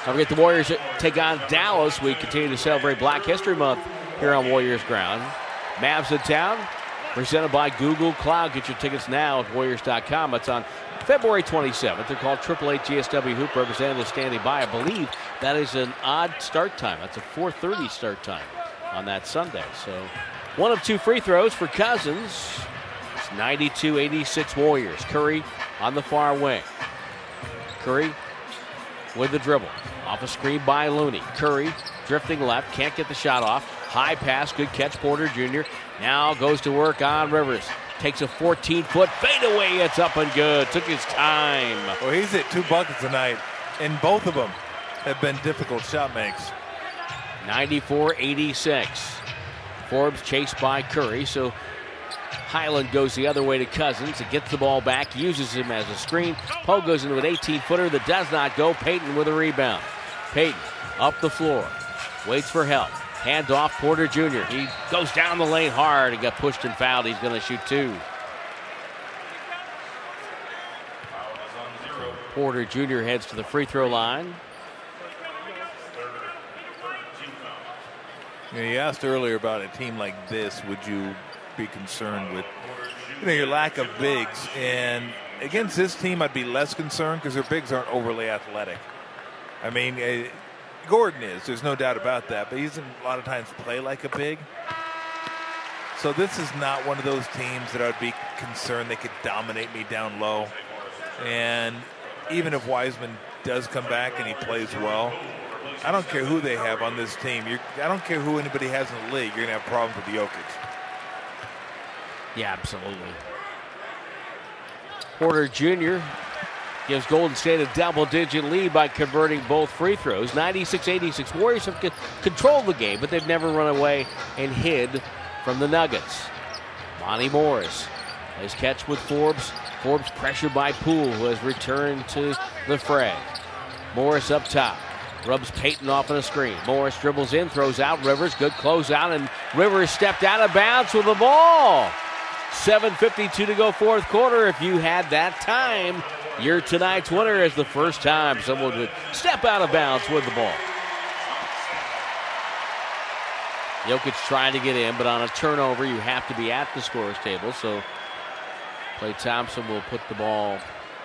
Don't forget the Warriors take on Dallas. We continue to celebrate Black History Month here on Warriors ground. Mavs in town, presented by Google Cloud. Get your tickets now at Warriors.com. It's on February 27th. They're called Triple Eight GSW Hoop Representative standing by. I believe that is an odd start time. That's a 4:30 start time on that Sunday. So one of two free throws for Cousins. It's 92-86 Warriors. Curry on the far wing. Curry with the dribble. Off a screen by Looney. Curry drifting left, can't get the shot off. High pass, good catch, Porter Jr. Now goes to work on Rivers. Takes a 14 foot fadeaway. It's up and good. Took his time. Well, he's hit two buckets tonight, and both of them have been difficult shot makes. 94 86. Forbes chased by Curry. So Hyland goes the other way to Cousins. It gets the ball back, uses him as a screen. Poe goes into an 18 footer that does not go. Payton with a rebound. Payton up the floor, waits for help. Hand off Porter Jr. He goes down the lane hard and got pushed and fouled. He's going to shoot two. Porter Jr. heads to the free throw line. You, you asked earlier about a team like this. Would you be concerned with, you know, your lack of bigs? And against this team, I'd be less concerned because their bigs aren't overly athletic. I mean, uh, Gordon is. There's no doubt about that. But he doesn't a lot of times play like a big. So this is not one of those teams that I'd be concerned they could dominate me down low. And even if Wiseman does come back and he plays well, I don't care who they have on this team. You're, I don't care who anybody has in the league. You're going to have problems with the Jokic. Yeah, absolutely. Porter Jr. gives Golden State a double digit lead by converting both free throws. 96 86. Warriors have c- controlled the game, but they've never run away and hid from the Nuggets. Monte Morris. Nice catch with Forbes. Forbes pressured by Poole, who has returned to the fray. Morris up top. Rubs Payton off on a screen. Morris dribbles in, throws out Rivers. Good closeout, and Rivers stepped out of bounds with the ball. 7.52 to go, fourth quarter. If you had that time, you're tonight's winner is the first time someone would step out of bounds with the ball. Jokic trying to get in, but on a turnover, you have to be at the scorer's table. So Klay Thompson will put the ball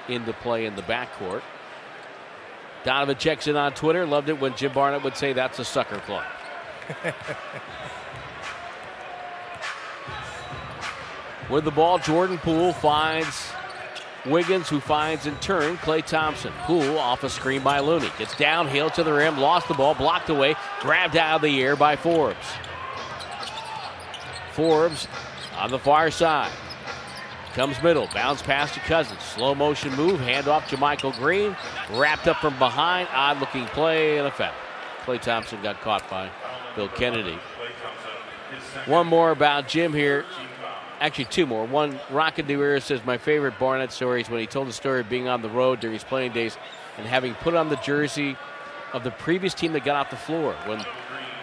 into play in the backcourt. Donovan checks in on Twitter. Loved it when Jim Barnett would say that's a sucker club. With the ball, Jordan Poole finds Wiggins, who finds in turn Klay Thompson. Poole off a screen by Looney. Gets downhill to the rim, lost the ball, blocked away, grabbed out of the air by Forbes. Forbes on the far side. Comes middle, bounce pass to Cousins. Slow motion move, hand off to Michael Green. Wrapped up from behind, odd looking play and a foul. Klay Thompson got caught by Bill Kennedy. One more about Jim here. Actually, two more. One, Rocket New says my favorite Barnett story is when he told the story of being on the road during his playing days and having put on the jersey of the previous team that got off the floor when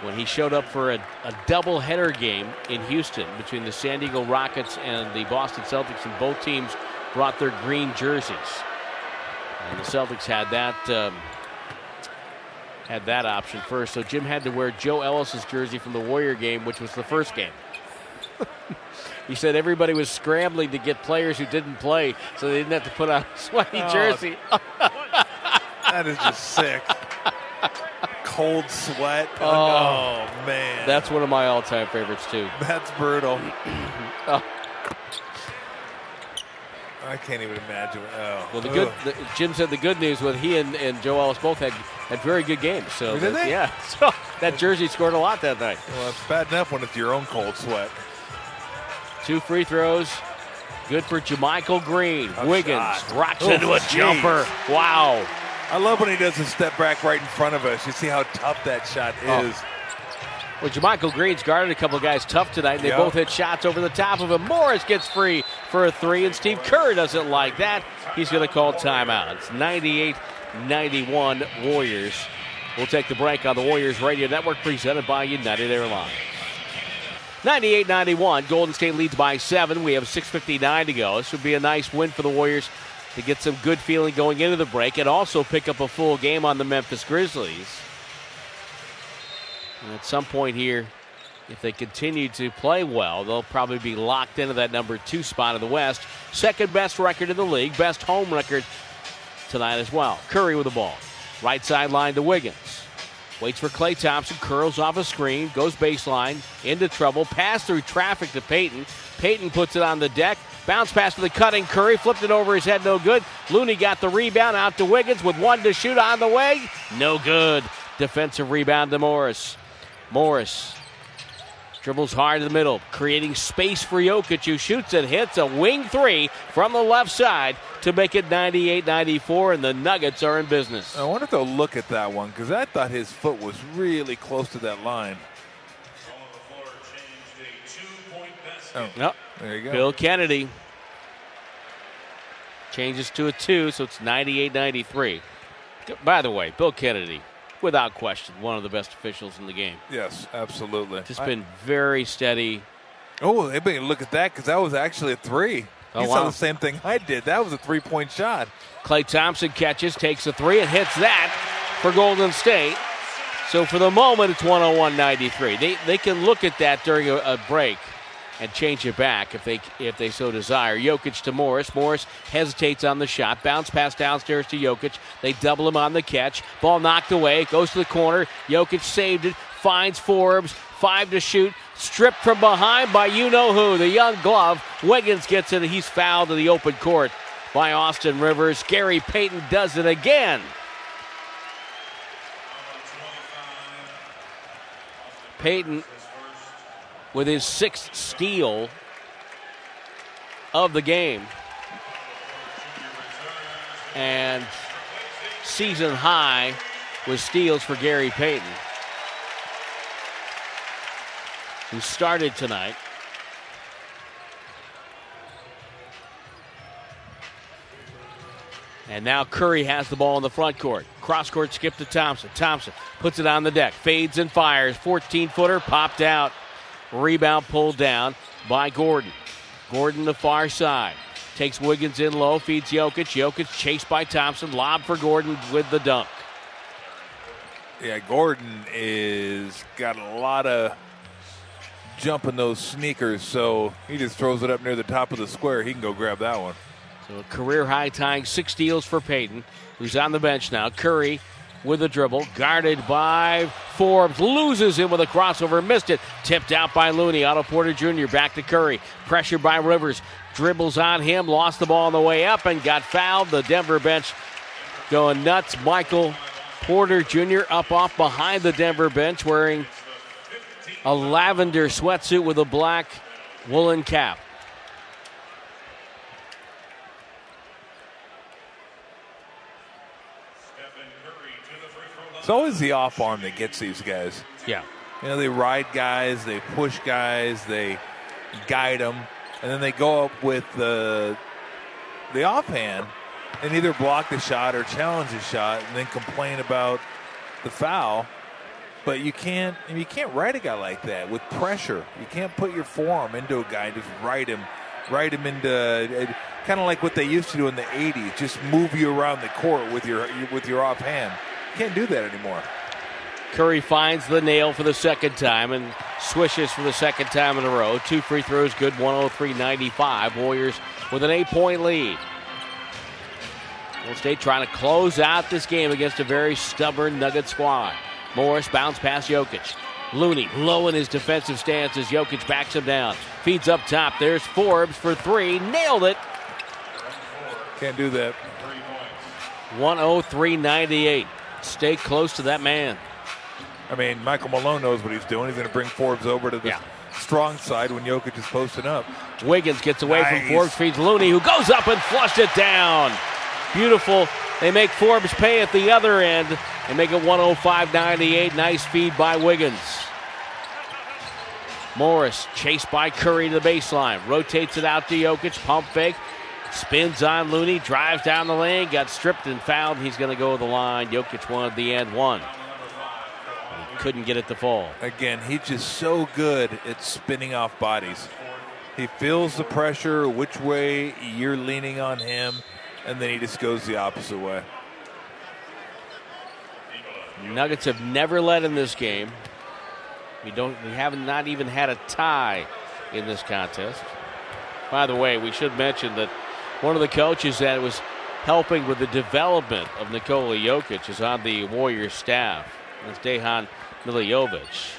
when he showed up for a, a doubleheader game in Houston between the San Diego Rockets and the Boston Celtics, and both teams brought their green jerseys. And the Celtics had that um, had that option first. So Jim had to wear Joe Ellis's jersey from the Warrior game, which was the first game. he said everybody was scrambling to get players who didn't play, so they didn't have to put on a sweaty Oh, jersey. That is just sick. Cold sweat. Oh, oh. man. That's one of my all-time favorites too. That's brutal. Oh. I can't even imagine. Oh. Well, the good the, Jim said the good news was he and, and Joe Ellis both had had very good games. So Did that- they? yeah, so that jersey scored a lot that night. Well, it's bad enough when it's your own cold sweat. Two free throws, good for JaMychal Green. Tough Wiggins shot. rocks Oh, into a jeez. jumper. Wow. I love when he does a step back right in front of us. You see how tough that shot Oh. is. Well, JaMychal Green's guarded a couple of guys tough tonight. and They Yeah. both hit shots over the top of him. Morris gets free for a three, and Steve Kerr doesn't like that. He's going to call timeout. It's 98 91 Warriors. We'll take the break on the Warriors Radio Network presented by United Airlines. 98 91. Golden State leads by seven. We have 6.59 to go. This would be a nice win for the Warriors to get some good feeling going into the break and also pick up a full game on the Memphis Grizzlies. And at some point here, if they continue to play well, they'll probably be locked into that number two spot in the West. Second best record in the league, best home record tonight as well. Curry with the ball. Right sideline to Wiggins. Waits for Klay Thompson, curls off a screen, goes baseline, into trouble, pass through traffic to Payton. Payton puts it on the deck, bounce pass to the cutting Curry, flipped it over his head, no good. Looney got the rebound out to Wiggins with one to shoot on the way, no good. Defensive rebound to Morris. Morris dribbles hard in the middle, creating space for Jokic, who shoots and hits a wing three from the left side to make it 98 94, and the Nuggets are in business. I wonder if they'll look at that one because I thought his foot was really close to that line. Oh, Yep. there you go. Bill Kennedy changes to a two, so it's 98 93. By the way, Bill Kennedy, without question, one of the best officials in the game. Yes, absolutely. Just I- been very steady. oh, they better look at that because that was actually a three. Oh, you wow. saw the same thing I did. That was a three point shot. Klay Thompson catches, takes a three, and hits that for Golden State. So for the moment, it's 101 93. They, they can look at that during a, a break and change it back if they if they so desire. Jokic to Morris. Morris hesitates on the shot. Bounce pass downstairs to Jokic. They double him on the catch. Ball knocked away. Goes to the corner. Jokic saved it. Finds Forbes. Five to shoot. Stripped from behind by you know who. The young glove. Wiggins gets it. He's fouled in the open court by Austin Rivers. Gary Payton does it again. Payton with his sixth steal of the game. And season high with steals for Gary Payton, who started tonight. And now Curry has the ball in the front court. Cross court skip to Thompson. Thompson puts it on the deck, fades and fires. 14 footer popped out. Rebound pulled down by Gordon. Gordon the far side. Takes Wiggins in low, feeds Jokic. Jokic chased by Thompson. Lob for Gordon with the dunk. Yeah, Gordon is got a lot of jump in those sneakers, so he just throws it up near the top of the square. He can go grab that one. So a career high tying six steals for Payton, who's on the bench now. Curry with a dribble, guarded by Forbes, loses him with a crossover, missed it, tipped out by Looney. Otto Porter Jr. back to Curry, pressured by Rivers, dribbles on him, lost the ball on the way up, and got fouled. The Denver bench going nuts. Michael Porter Jr. up off behind the Denver bench, wearing a lavender sweatsuit with a black woolen cap. Always the off arm that gets these guys. Yeah. You know, they ride guys, they push guys, they guide them, and then they go up with the the offhand and either block the shot or challenge the shot, and then complain about the foul. But you can't you can't ride a guy like that with pressure. You can't put your forearm into a guy and just ride him, ride him into uh, kind of like what they used to do in the '80s. Just move you around the court with your with your offhand. Can't do that anymore. Curry finds the nail for the second time and swishes for the second time in a row. Two free throws, good 103 95. Warriors with an eight point lead. Golden State trying to close out this game against a very stubborn Nugget squad. Morris bounce past Jokic. Looney low in his defensive stance as Jokic backs him down. Feeds up top. There's Forbes for three. Nailed it. Can't do that. 103 98. Stay close to that man. I mean, Michael Malone knows what he's doing. He's going to bring Forbes over to the Yeah. strong side when Jokic is posting up. Wiggins gets away Nice. from Forbes, feeds Looney, who goes up and flushed it down. Beautiful. They make Forbes pay at the other end and make it 105 98. Nice feed by Wiggins. Morris chased by Curry to the baseline, rotates it out to Jokic, pump fake, spins on Looney, drives down the lane, got stripped and fouled. He's going to go to the line. Jokic wanted the end one. He couldn't get it to fall. Again, he's just so good at spinning off bodies. He feels the pressure, which way you're leaning on him, and then he just goes the opposite way. Nuggets have never led in this game. We don't. We haven't not even had a tie in this contest. By the way, we should mention that one of the coaches that was helping with the development of Nikola Jokic is on the Warriors staff. That's Dejan Milojevic.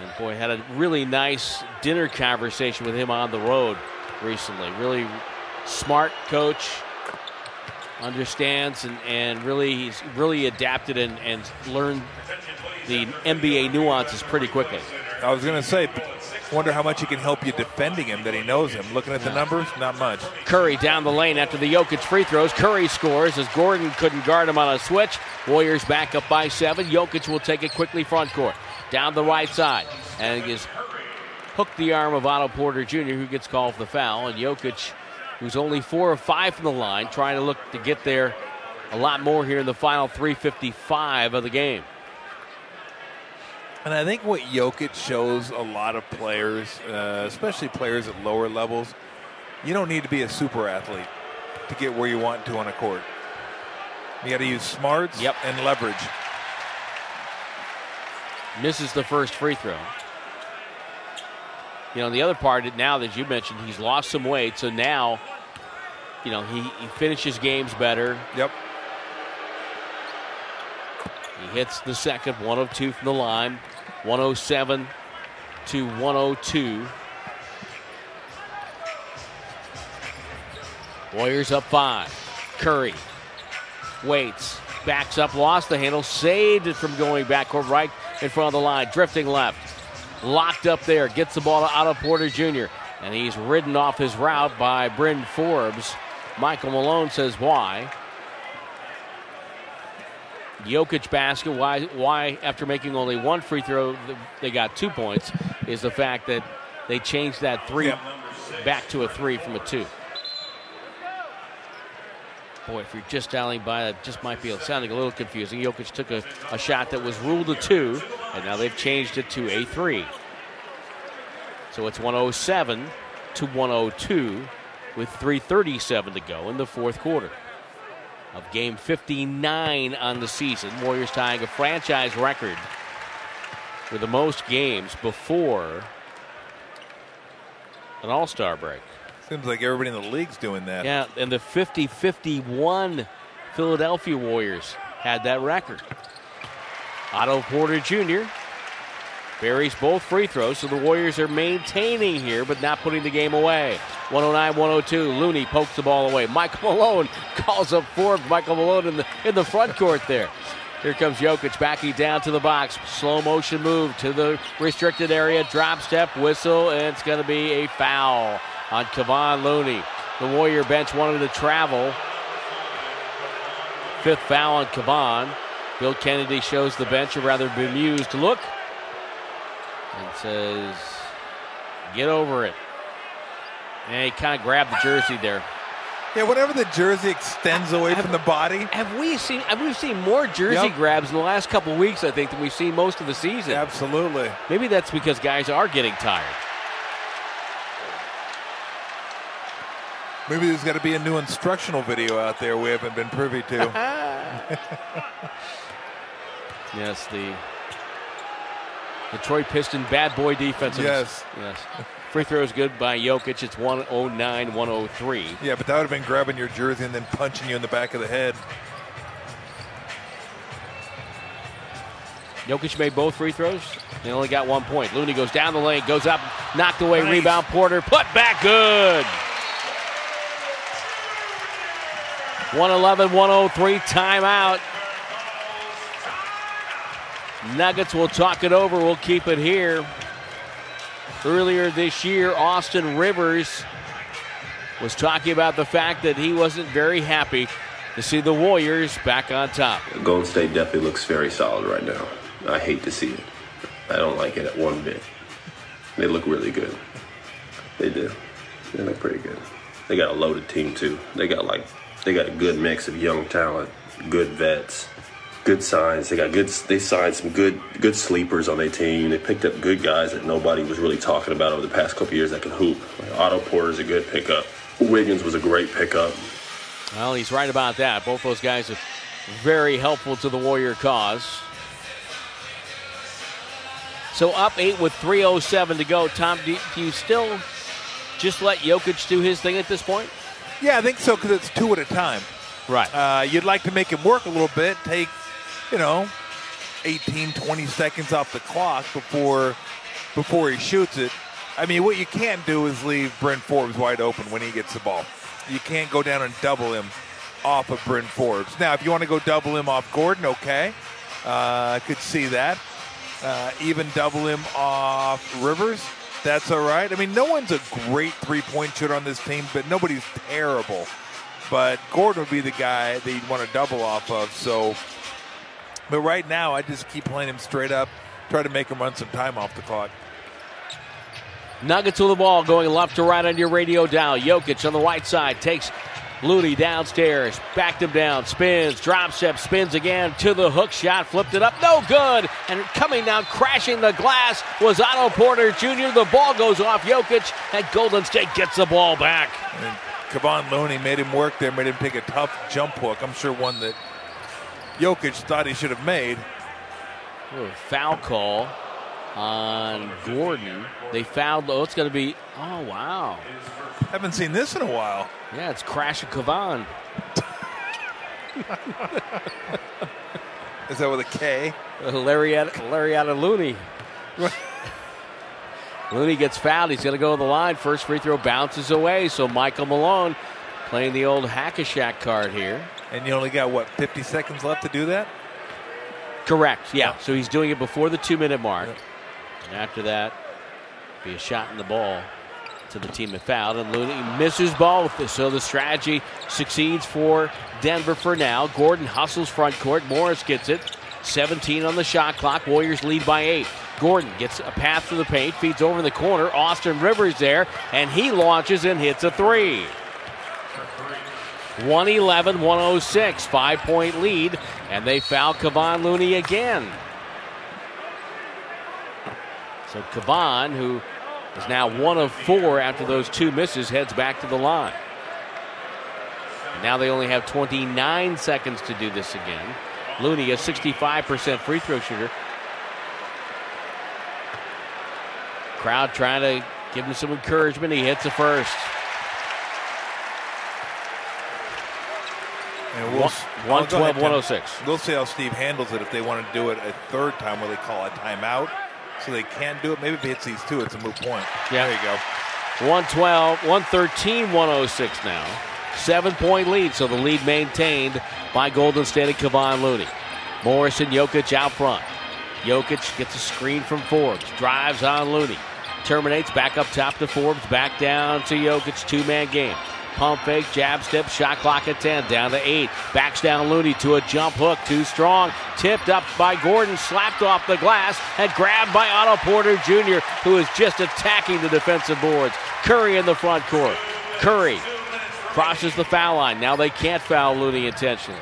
And boy, had a really nice dinner conversation with him on the road recently. Really smart coach, understands and, and really he's really adapted and, and learned the NBA nuances pretty quickly. I was going to say, wonder how much he can help you defending him that he knows him. Looking at the numbers, not much. Curry down the lane after the Jokic free throws. Curry scores as Gordon couldn't guard him on a switch. Warriors back up by seven. Jokic will take it quickly front court. Down the right side. And he has hooked the arm of Otto Porter Jr., who gets called for the foul. And Jokic, who's only four or five from the line, trying to look to get there a lot more here in the final 355 of the game. And I think what Jokic shows a lot of players, uh, especially players at lower levels, you don't need to be a super athlete to get where you want to on a court. You got to use smarts Yep. and leverage. misses the first free throw. You know, the other part now that you mentioned, he's lost some weight, so now, you know, he, he finishes games better. Yep. He hits the second, one of two from the line, 107 to 102. Warriors up five. Curry waits, backs up, lost the handle, saved it from going backward right in front of the line, drifting left. Locked up there, gets the ball to Otto Porter Jr., and he's ridden off his route by Bryn Forbes. Michael Malone says why. Jokic basket, why, why after making only one free throw, they got two points, is the fact that they changed that three Yep. back to a three from a two. Boy, if you're just dialing by, that just might be sounding a little confusing. Jokic took a, a shot that was ruled a two, and now they've changed it to a three. So it's 107 to 102 with 3.37 to go in the fourth quarter of game 59 on the season. Warriors tying a franchise record with the most games before an All Star break. Seems like everybody in the league's doing that. Yeah, and the 50 51 Philadelphia Warriors had that record. Otto Porter Jr. buries both free throws, so the Warriors are maintaining here, but not putting the game away. 109 102. Looney pokes the ball away. Michael Malone calls up Forbes. Michael Malone in the, in the front court there. Here comes Jokic backing down to the box. Slow motion move to the restricted area. Drop step, whistle, and it's going to be a foul on Kevon Looney. The Warrior bench wanted to travel. Fifth foul on Kevon. Bill Kennedy shows the bench a rather bemused look and says, Get over it. And he kind of grabbed the jersey there. Yeah, whenever the jersey extends away from the body. Have we seen? Have we seen more jersey Yep. grabs in the last couple weeks? I think than we've seen most of the season. Absolutely. Maybe that's because guys are getting tired. Maybe there's got to be a new instructional video out there we haven't been privy to. Yes, the Detroit Piston bad boy defense. Yes. Yes. Free throws good by Jokic. It's 109 103. yeah, but that would have been grabbing your jersey and then punching you in the back of the head. Jokic made both free throws. They only got one point. Looney goes down the lane, goes up, knocked away, Nice. rebound. Porter put back good. 111 103 timeout. Nuggets will talk it over. We'll keep it here. Earlier this year, Austin Rivers was talking about the fact that he wasn't very happy to see the Warriors back on top. Golden State definitely looks very solid right now. I hate to see it. I don't like it at one bit. They look really good. They do. They look pretty good. They got a loaded team too. They got like they got a good mix of young talent, good vets, good signs. They got good. They signed some good good sleepers on their team. They picked up good guys that nobody was really talking about over the past couple years that can hoop. Like Otto Porter's a good pickup. Wiggins was a great pickup. Well, he's right about that. Both those guys are very helpful to the Warrior cause. So up eight with 3.07 to go. Tom, do, do you still just let Jokic do his thing at this point? Yeah, I think so because it's two at a time. Right. Uh, you'd like to make him work a little bit, take, you know, 18, 20 seconds off the clock before before he shoots it. I mean, what you can't do is leave Bryn Forbes wide open when he gets the ball. You can't go down and double him off of Bryn Forbes. Now, if you want to go double him off Gordon, okay. Uh, I could see that. Uh, even double him off Rivers, that's all right. I mean, no one's a great three point shooter on this team, but nobody's terrible. But Gordon would be the guy that you'd want to double off of. So, but right now, I just keep playing him straight up, try to make him run some time off the clock. Nuggets with the ball going left to right on your radio dial. Jokic on the right side takes Looney downstairs, backed him down, spins, drop step, spins again to the hook shot, flipped it up, no good. And coming down, crashing the glass was Otto Porter Jr. The ball goes off Jokic, and Golden State gets the ball back. And Kevon Looney made him work there, made him take a tough jump hook. I'm sure one that Jokic thought he should have made. Ooh, Foul call on Gordon. They fouled. Oh, it's going to be. Oh wow. Haven't seen this in a while. Yeah, it's Crash Kevon. Is that with a K? Lariata Looney. Looney gets fouled. He's going to go to the line. First free throw bounces away. So Michael Malone playing the old hack-a-Shaq card here. And you only got, what, 50 seconds left to do that? Correct. Yeah. So he's doing it before the two-minute mark. And after that, be a shot in the ball to the team that fouled. And Looney misses both. So the strategy succeeds for Denver for now. Gordon hustles front court. Morris gets it. 17 on the shot clock. Warriors lead by eight. Gordon gets a pass to the paint, feeds over in the corner. Austin Rivers there, and he launches and hits a three. 111 106, five point lead, and they foul Kevon Looney again. So Kevon, who is now one of four after those two misses, heads back to the line. Now they only have 29 seconds to do this again. Looney, a 65% free throw shooter. Crowd trying to give him some encouragement. He hits the first. And we'll, One- I'll go 112, ahead, 106. We'll see how Steve handles it if they want to do it a third time where they call a timeout. So they can't do it. Maybe if he hits these two, it's a moot point. Yeah. There you go. 112, 113, 106 now. Seven point lead, so the lead maintained by Golden State and Kevon Looney. Morris and Jokic out front. Jokic gets a screen from Forbes, drives on Looney, terminates back up top to Forbes, back down to Jokic, two man game. Pump fake, jab step, shot clock at 10, down to 8. Backs down Looney to a jump hook, too strong. Tipped up by Gordon, slapped off the glass, and grabbed by Otto Porter Jr., who is just attacking the defensive boards. Curry in the front court. Curry crosses the foul line. Now they can't foul Looney intentionally.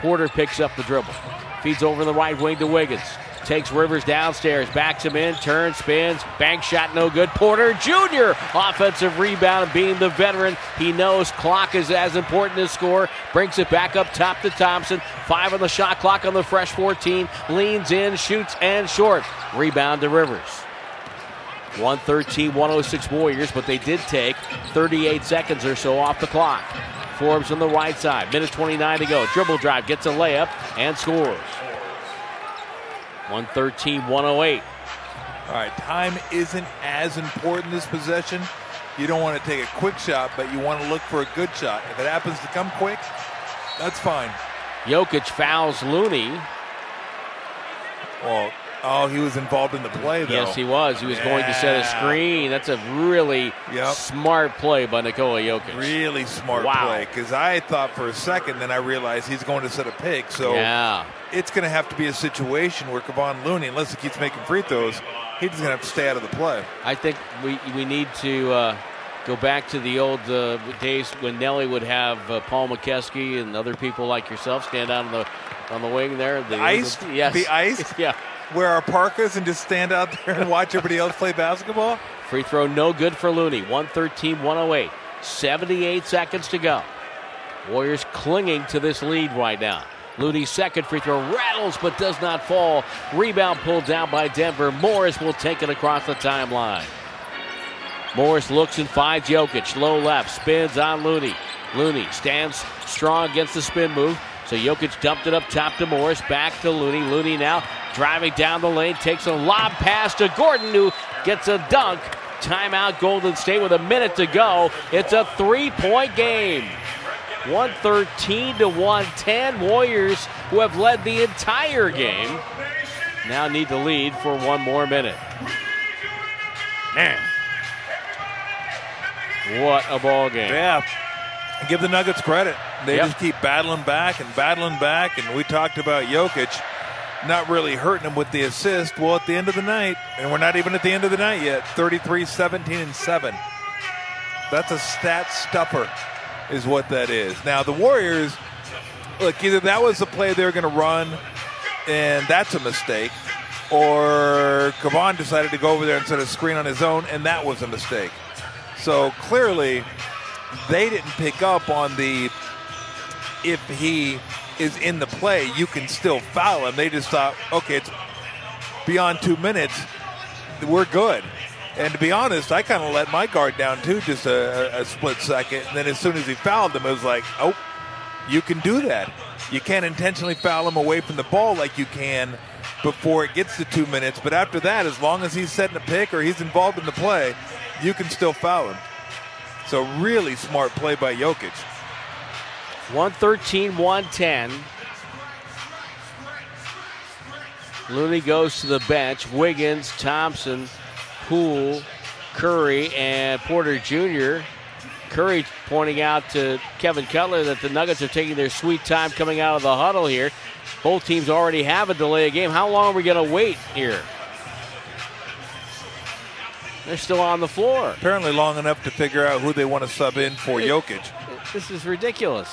Porter picks up the dribble, feeds over the right wing to Wiggins. Takes Rivers downstairs, backs him in, turns, spins, bank shot no good. Porter Jr. offensive rebound, being the veteran, he knows clock is as important as score. Brings it back up top to Thompson. Five on the shot clock on the fresh 14. Leans in, shoots and short. Rebound to Rivers. 113 106 Warriors, but they did take 38 seconds or so off the clock. Forbes on the right side, minute 29 to go. Dribble drive, gets a layup, and scores. 113 108. All right, time isn't as important this possession. You don't want to take a quick shot, but you want to look for a good shot. If it happens to come quick, that's fine. Jokic fouls Looney. Well, oh, he was involved in the play, though. Yes, he was. He was going to set a screen. That's a really Yep. smart play by Nikola Jokic. Really smart Wow. play because I thought for a second, then I realized he's going to set a pick. So Yeah. it's going to have to be a situation where Kevon Looney, unless he keeps making free throws, he's going to have to stay out of the play. I think we we need to uh, go back to the old uh, days when Nelly would have uh, Paul Mokeski and other people like yourself stand out on the on the wing there. The Iced? yes, Be iced? yeah. Wear our parkas and just stand out there and watch everybody else play basketball? Free throw no good for Looney. 113 108. 78 seconds to go. Warriors clinging to this lead right now. Looney's second free throw rattles but does not fall. Rebound pulled down by Denver. Morris will take it across the timeline. Morris looks and finds Jokic. Low left. Spins on Looney. Looney stands strong against the spin move. So Jokic dumped it up top to Morris. Back to Looney. Looney now driving down the lane. Takes a lob pass to Gordon, who gets a dunk. Timeout Golden State with a minute to go. It's a three point game. 113 to 110. Warriors, who have led the entire game, now need to lead for one more minute. Man. What a ball game. Yeah. Give the Nuggets credit. They Yep. just keep battling back and battling back. And we talked about Jokic not really hurting him with the assist. Well, at the end of the night, and we're not even at the end of the night yet 33, 17, and 7. That's a stat stuffer, is what that is. Now, the Warriors, look, either that was the play they were going to run, and that's a mistake, or Kevon decided to go over there and set a screen on his own, and that was a mistake. So clearly, they didn't pick up on the if he is in the play, you can still foul him. They just thought, okay, it's beyond two minutes, we're good. And to be honest, I kind of let my guard down too, just a, a split second. And then as soon as he fouled him, it was like, oh, you can do that. You can't intentionally foul him away from the ball like you can before it gets to two minutes. But after that, as long as he's setting a pick or he's involved in the play, you can still foul him. So really smart play by Jokic. 113 110. Looney goes to the bench. Wiggins, Thompson, Poole, Curry, and Porter Jr. Curry pointing out to Kevin Cutler that the Nuggets are taking their sweet time coming out of the huddle here. Both teams already have a delay of game. How long are we going to wait here? They're still on the floor. Apparently long enough to figure out who they want to sub in for Jokic. This is ridiculous.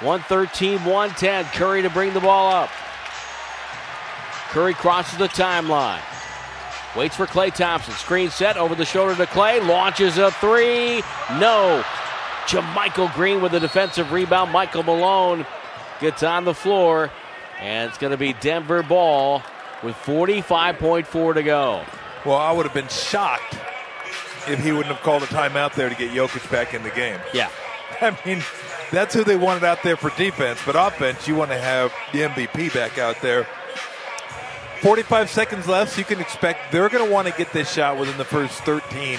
113 110. Curry to bring the ball up. Curry crosses the timeline. Waits for Klay Thompson. Screen set over the shoulder to Klay. Launches a three. No. JaMychal Green with a defensive rebound. Michael Malone gets on the floor. And it's going to be Denver ball with 45.4 to go. Well, I would have been shocked if he wouldn't have called a timeout there to get Jokic back in the game. Yeah. I mean, that's who they wanted out there for defense, but offense, you want to have the MVP back out there. 45 seconds left, so you can expect they're going to want to get this shot within the first 13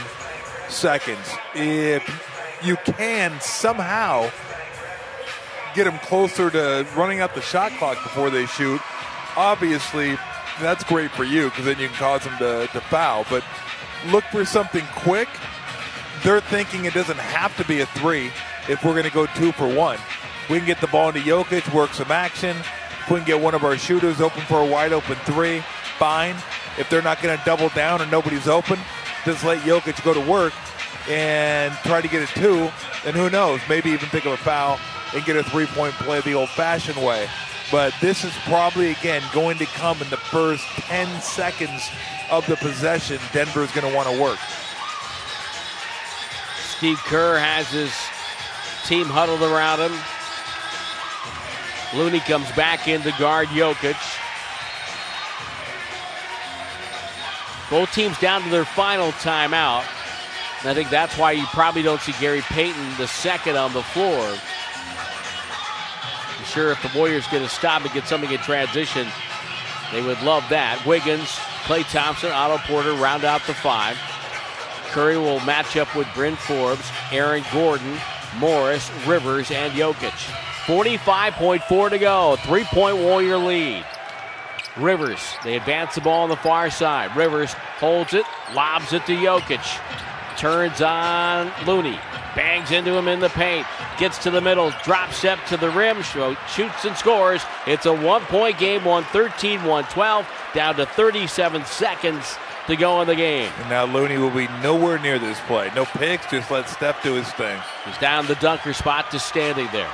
seconds. If you can somehow get them closer to running out the shot clock before they shoot, obviously that's great for you because then you can cause them to, to foul. But look for something quick. They're thinking it doesn't have to be a three if we're going to go two for one. We can get the ball into Jokic, work some action. If we can get one of our shooters open for a wide open three, fine. If they're not going to double down or nobody's open, just let Jokic go to work. and try to get a two, and who knows, maybe even pick up a foul and get a three point play the old fashioned way. But this is probably, again, going to come in the first 10 seconds of the possession. Denver is going to want to work. Steve Kerr has his team huddled around him. Looney comes back in to guard Jokic. Both teams down to their final timeout. And I think that's why you probably don't see Gary Payton the second on the floor. Sure if the Warriors get a stop and get something in transition, they would love that. Wiggins, Klay Thompson, Otto Porter round out the five. Curry will match up with Bryn Forbes, Aaron Gordon, Morris, Rivers, and Jokic. 45.4 to go. Three point Warrior lead. Rivers, they advance the ball on the far side. Rivers holds it, lobs it to Jokic. Turns on Looney. Bangs into him in the paint. Gets to the middle. Drop step to the rim. Shoots and scores. It's a one point game. 113 112. Down to 37 seconds to go in the game. And now Looney will be nowhere near this play. No picks, just let Steph do his thing. He's down the dunker spot, just standing there.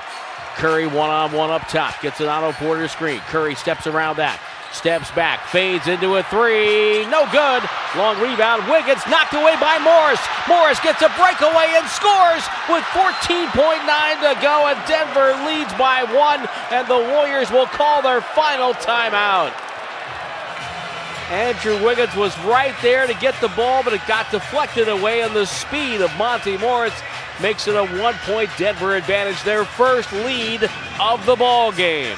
Curry one on one up top, gets an Otto Porter screen. Curry steps around that, steps back, fades into a three. No good. Long rebound. Wiggins knocked away by Morris. Morris gets a breakaway and scores with 14.9 to go, and Denver leads by one, and the Warriors will call their final timeout. Andrew Wiggins was right there to get the ball, but it got deflected away on the speed of Monte Morris. Makes it a one point Denver advantage, their first lead of the ball game.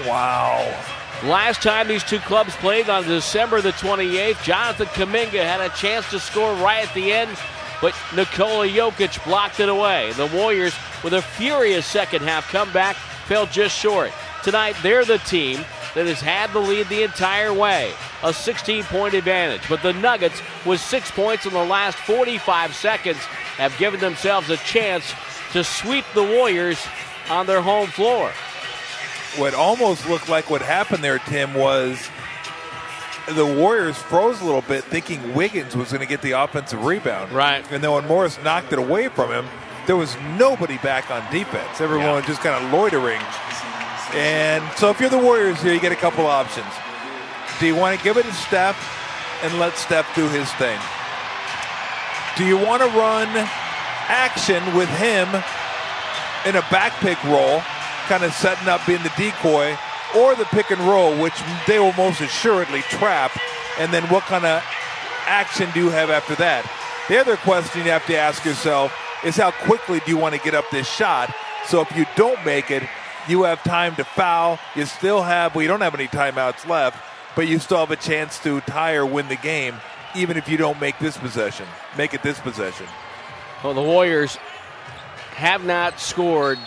Wow. Last time these two clubs played on December the 28th, Jonathan Kuminga had a chance to score right at the end, but Nikola Jokic blocked it away. The Warriors, with a furious second half comeback, fell just short. Tonight, they're the team that has had the lead the entire way, a 16 point advantage. But the Nuggets, with six points in the last 45 seconds, have given themselves a chance to sweep the Warriors on their home floor. What almost looked like what happened there, Tim, was the Warriors froze a little bit, thinking Wiggins was going to get the offensive rebound. Right. And then when Morris knocked it away from him, there was nobody back on defense. Everyone yeah. was just kind of loitering and so if you're the Warriors here, you get a couple options. Do you want to give it to Steph and let Steph do his thing? Do you want to run action with him in a back pick roll, kind of setting up being the decoy, or the pick and roll, which they will most assuredly trap? And then what kind of action do you have after that? The other question you have to ask yourself is how quickly do you want to get up this shot? So if you don't make it, you have time to foul. You still have, well, you don't have any timeouts left, but you still have a chance to tie or win the game, even if you don't make this possession. Make it this possession. Well, the Warriors have not scored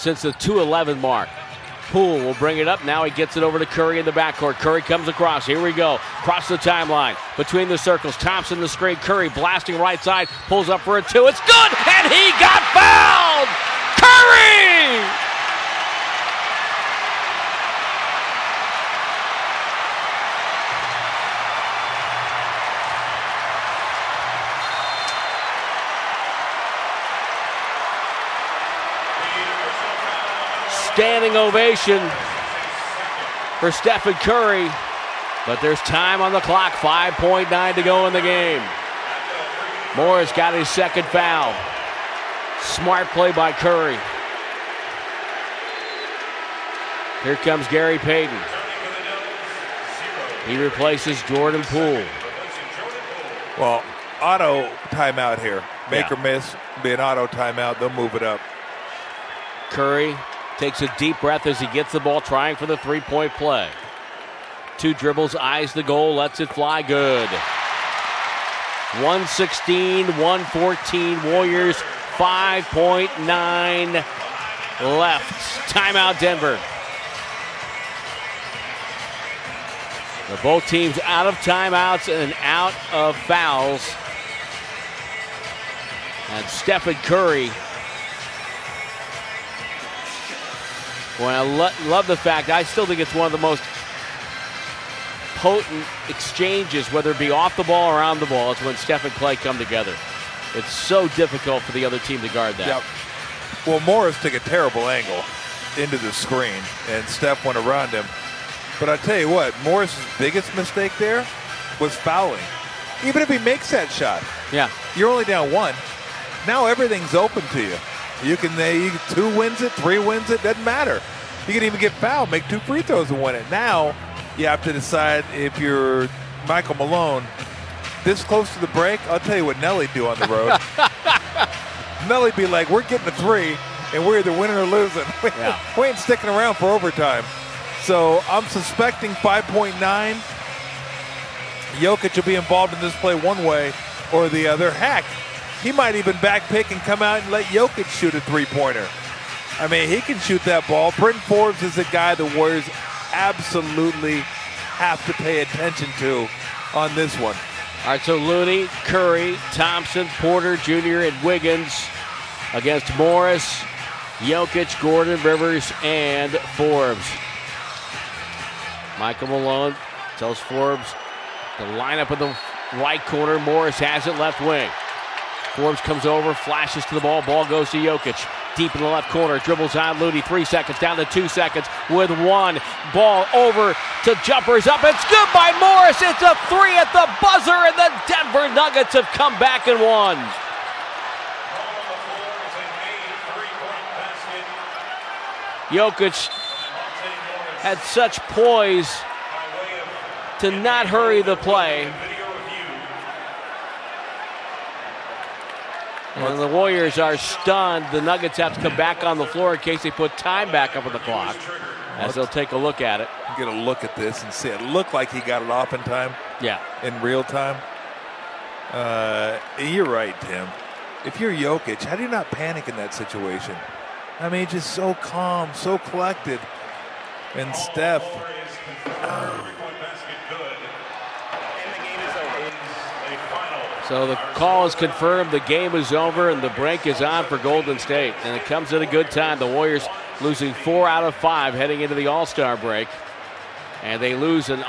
since the 211 mark. Poole will bring it up. Now he gets it over to Curry in the backcourt. Curry comes across. Here we go. Across the timeline. Between the circles. Thompson the screen. Curry blasting right side. Pulls up for a two. It's good. And he got fouled. Curry! Standing ovation for Stephen Curry. But there's time on the clock, 5.9 to go in the game. Morris got his second foul. Smart play by Curry. Here comes Gary Payton. He replaces Jordan Poole. Well, auto timeout here. Make Yeah. or miss, be an auto timeout. They'll move it up. Curry takes a deep breath as he gets the ball, trying for the three point play. Two dribbles, eyes the goal, lets it fly good. 116, 114, Warriors 5.9 left. Timeout, Denver. They're both teams out of timeouts and out of fouls. And Stephen Curry Well, I lo- love the fact I still think it's one of the most potent exchanges, whether it be off the ball or on the ball, it's when Steph and Klay come together. It's so difficult for the other team to guard that. Yep. Well, Morris took a terrible angle into the screen, and Steph went around him. But I tell you what, Morris's biggest mistake there was fouling. Even if he makes that shot, Yeah. you're only down one. Now everything's open to you. You can uh, they two wins it, three wins it, doesn't matter. You can even get fouled, make two free throws and win it. Now you have to decide if you're Michael Malone. This close to the break, I'll tell you what Nelly'd do on the road. Nelly'd be like, "We're getting a three, and we're either winning or losing. Yeah. we ain't sticking around for overtime." So I'm suspecting 5.9. Jokic will be involved in this play one way or the other. Heck, he might even back pick and come out and let Jokic shoot a three pointer. I mean, he can shoot that ball. Bryn Forbes is a guy the Warriors absolutely have to pay attention to on this one. All right, so Looney, Curry, Thompson, Porter Jr., and Wiggins against Morris, Jokic, Gordon, Rivers, and Forbes. Michael Malone tells Forbes to line up in the right corner. Morris has it left wing. Forbes comes over, flashes to the ball. Ball goes to Jokic. Deep in the left corner, dribbles on Looney. Three seconds down to two seconds with one. Ball over to jumpers up. It's good by Morris. It's a three at the buzzer, and the Denver Nuggets have come back and won. Jokic had such poise to not hurry the play. And the Warriors are stunned. The Nuggets have to come back on the floor in case they put time back up on the clock. As they'll take a look at it. Get a look at this and see. It looked like he got it off in time, Yeah. in real time. Uh, you're right, Tim. If you're Jokic, how do you not panic in that situation? I mean, just so calm, so collected. And Steph, So the call is confirmed. The game is over, and the break is on for Golden State. And it comes at a good time. The Warriors losing four out of five heading into the All Star break. And they lose an,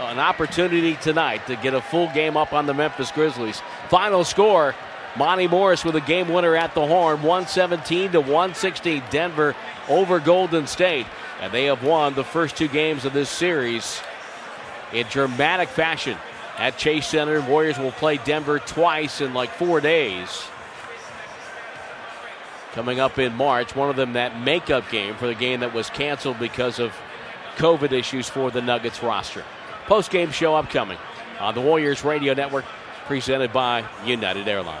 an opportunity tonight to get a full game up on the Memphis Grizzlies. Final score Monte Morris with a game winner at the horn 117 to 116. Denver over Golden State. And they have won the first two games of this series in dramatic fashion at Chase Center. Warriors will play Denver twice in like four days. Coming up in March, one of them that makeup game for the game that was canceled because of COVID issues for the Nuggets roster. Post game show upcoming on the Warriors Radio Network, presented by United Airlines.